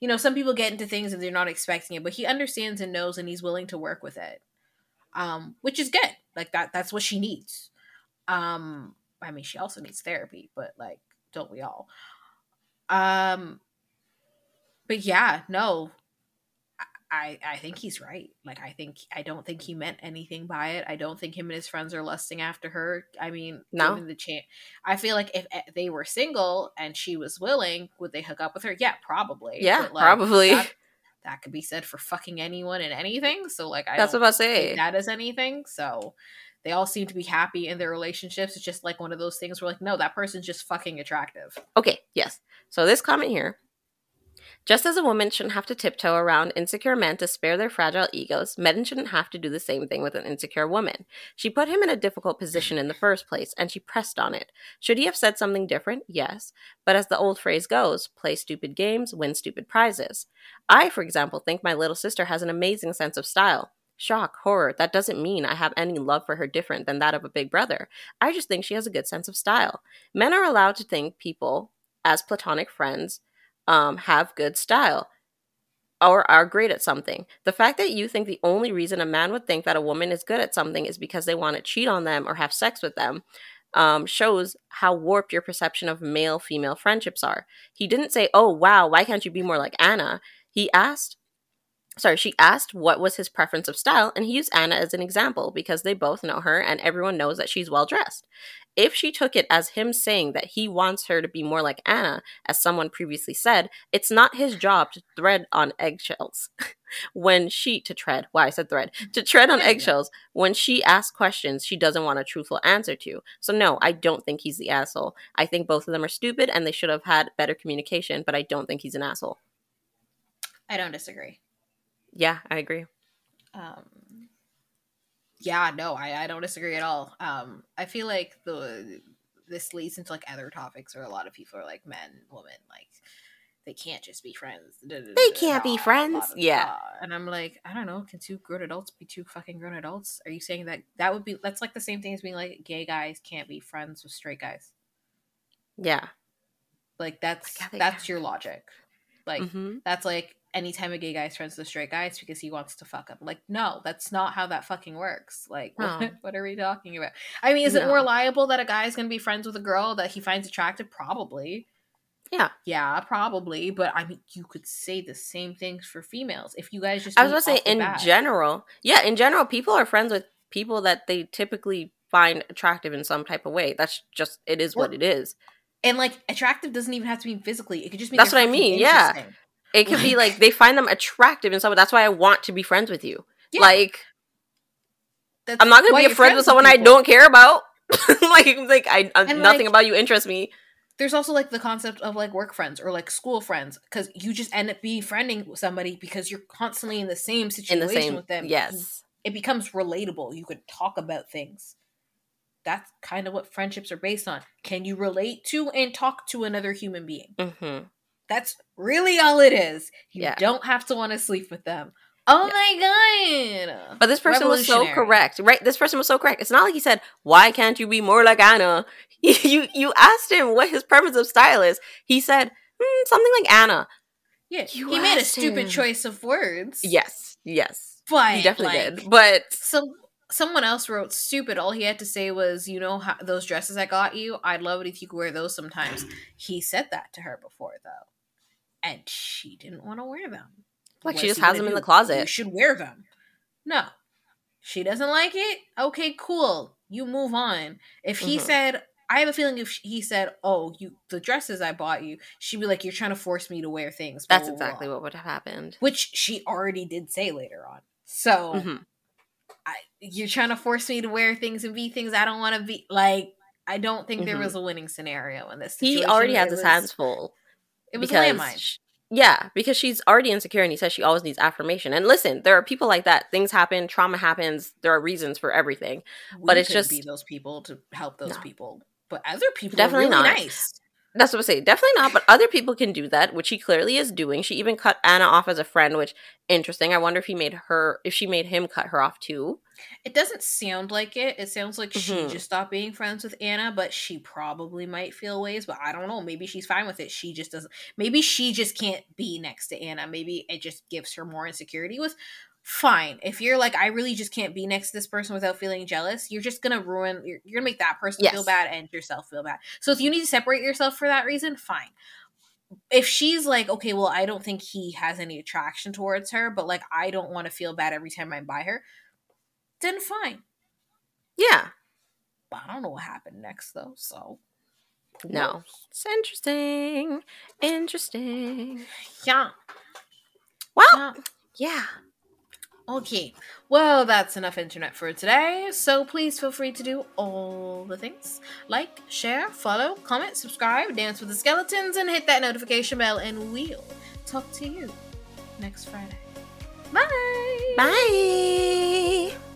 you know, some people get into things and they're not expecting it, but he understands and knows and he's willing to work with it. Um, which is good. Like that that's what she needs. Um, I mean, she also needs therapy, but like, don't we all? Um, but yeah, no, I I think he's right. Like, I think I don't think he meant anything by it. I don't think him and his friends are lusting after her. I mean, No. given the chance, I feel like if eh, they were single and she was willing, would they hook up with her? Yeah, probably. Yeah, like, probably. That, that could be said for fucking anyone and anything. So like, I That's don't what I say. that as anything. So they all seem to be happy in their relationships. It's just like one of those things where like, no, that person's just fucking attractive. Okay, yes. So this comment here. Just as a woman shouldn't have to tiptoe around insecure men to spare their fragile egos, men shouldn't have to do the same thing with an insecure woman. She put him in a difficult position in the first place, and she pressed on it. Should he have said something different? Yes. But as the old phrase goes, play stupid games, win stupid prizes. I, for example, think my little sister has an amazing sense of style. Shock, horror, that doesn't mean I have any love for her different than that of a big brother. I just think she has a good sense of style. Men are allowed to think people, as platonic friends, um, have good style or are great at something. The fact that you think the only reason a man would think that a woman is good at something is because they want to cheat on them or have sex with them um, shows how warped your perception of male female friendships are. He didn't say, Oh, wow, why can't you be more like Anna? He asked, sorry, she asked what was his preference of style, and he used Anna as an example because they both know her and everyone knows that she's well dressed. If she took it as him saying that he wants her to be more like Anna, as someone previously said, it's not his job to thread on eggshells when she to tread. Why I said thread to tread on There you go. eggshells when she asks questions she doesn't want a truthful answer to. So no, I don't think he's the asshole. I think both of them are stupid and they should have had better communication. But I don't think he's an asshole. I don't disagree. Yeah, I agree. Um, yeah, no, I, I don't disagree at all. Um, I feel like the this leads into like other topics where a lot of people are like men, women, like they can't just be friends. They can't be friends? Yeah. and I'm like, I don't know. Can two grown adults be two fucking grown adults? Are you saying that that would be that's like the same thing as being like gay guys can't be friends with straight guys? Yeah. Like that's Like how they that's your logic. Like hmm that's like anytime a gay friends with a straight guy, it's because he wants to fuck him. Like, no, that's not how that fucking works. Like, No. what, what are we talking about? I mean, is it more liable that a guy is gonna be friends with a girl that he finds attractive? Probably. Yeah. Yeah, probably. But I mean, you could say the same things for females. If you guys just I was going to say, in bat- general, yeah, in general, people are friends with people that they typically find attractive in some type of way. That's just, it is what it is. and like attractive doesn't even have to mean physically. It could just be That's what I mean, yeah. It could be like- like they find them attractive in some way. That's why I want to be friends with you. Yeah, Like, that's I'm not gonna be a friend with someone I don't care about. like, like I, uh, And, nothing like- about you interests me. there's also like the concept of like work friends or like school friends because you just end up befriending somebody because you're constantly in the same situation the same, with them. yes. it becomes relatable. You could talk about things. That's kind of what friendships are based on. Can you relate to and talk to another human being? hmm That's really all it is. You Yeah. don't have to want to sleep with them. Oh my god! But this person was so correct, right? This person was so correct. It's not like he said, "Why can't you be more like Anna?" you you asked him what his preference of style is. He said, hmm, "Something like Anna." Yeah, You he made a stupid him. choice of words. Yes, yes, but he definitely like, did. But So someone else wrote stupid. All he had to say was, "You know how those dresses I got you? I'd love it if you could wear those sometimes." He said that to her before though, and she didn't want to wear them. Like, she just has them in the closet. You should wear them. No, she doesn't like it. Okay, cool. You move on. If he Mhm. said, I have a feeling if he said, "Oh, you the dresses I bought you," she'd be like, "You're trying to force me to wear things." blah, That's blah, exactly blah." what would have happened. Which she already did say later on. So Mhm. I, you're trying to force me to wear things and be things I don't want to be. Like I don't think there Mhm. was a winning scenario in this. He already has his hands full. It was a because landmine. yeah, because she's already insecure and he says she always needs affirmation. And listen, there are people like that. Things happen, trauma happens, there are reasons for everything. but We it's couldn't be those people to help those No. people. But other people Definitely are really not. nice. That's what I say. Definitely not, but other people can do that, which he clearly is doing. She even cut Anna off as a friend, which interesting. I wonder if he made her if she made him cut her off too. It doesn't sound like it. It sounds like she Mhm. just stopped being friends with Anna, but she probably might feel ways. But I don't know. Maybe she's fine with it. She just doesn't. Maybe she just can't be next to Anna. Maybe it just gives her more insecurity. With fine. If you're like, I really just can't be next to this person without feeling jealous, you're just gonna ruin. You're, you're gonna make that person feel bad and yourself feel bad. So if you need to separate yourself for that reason, fine. If she's like, okay, well, I don't think he has any attraction towards her, but like, I don't want to feel bad every time I'm by her, then fine. Yeah. But I don't know what happened next though. So No. It's interesting. Interesting. Yeah. Well, yeah. yeah. Okay. Well, that's enough internet for today. So please feel free to do all the things like, share, follow, comment, subscribe, dance with the skeletons, and hit that notification bell. And we'll talk to you next Friday. Bye. Bye.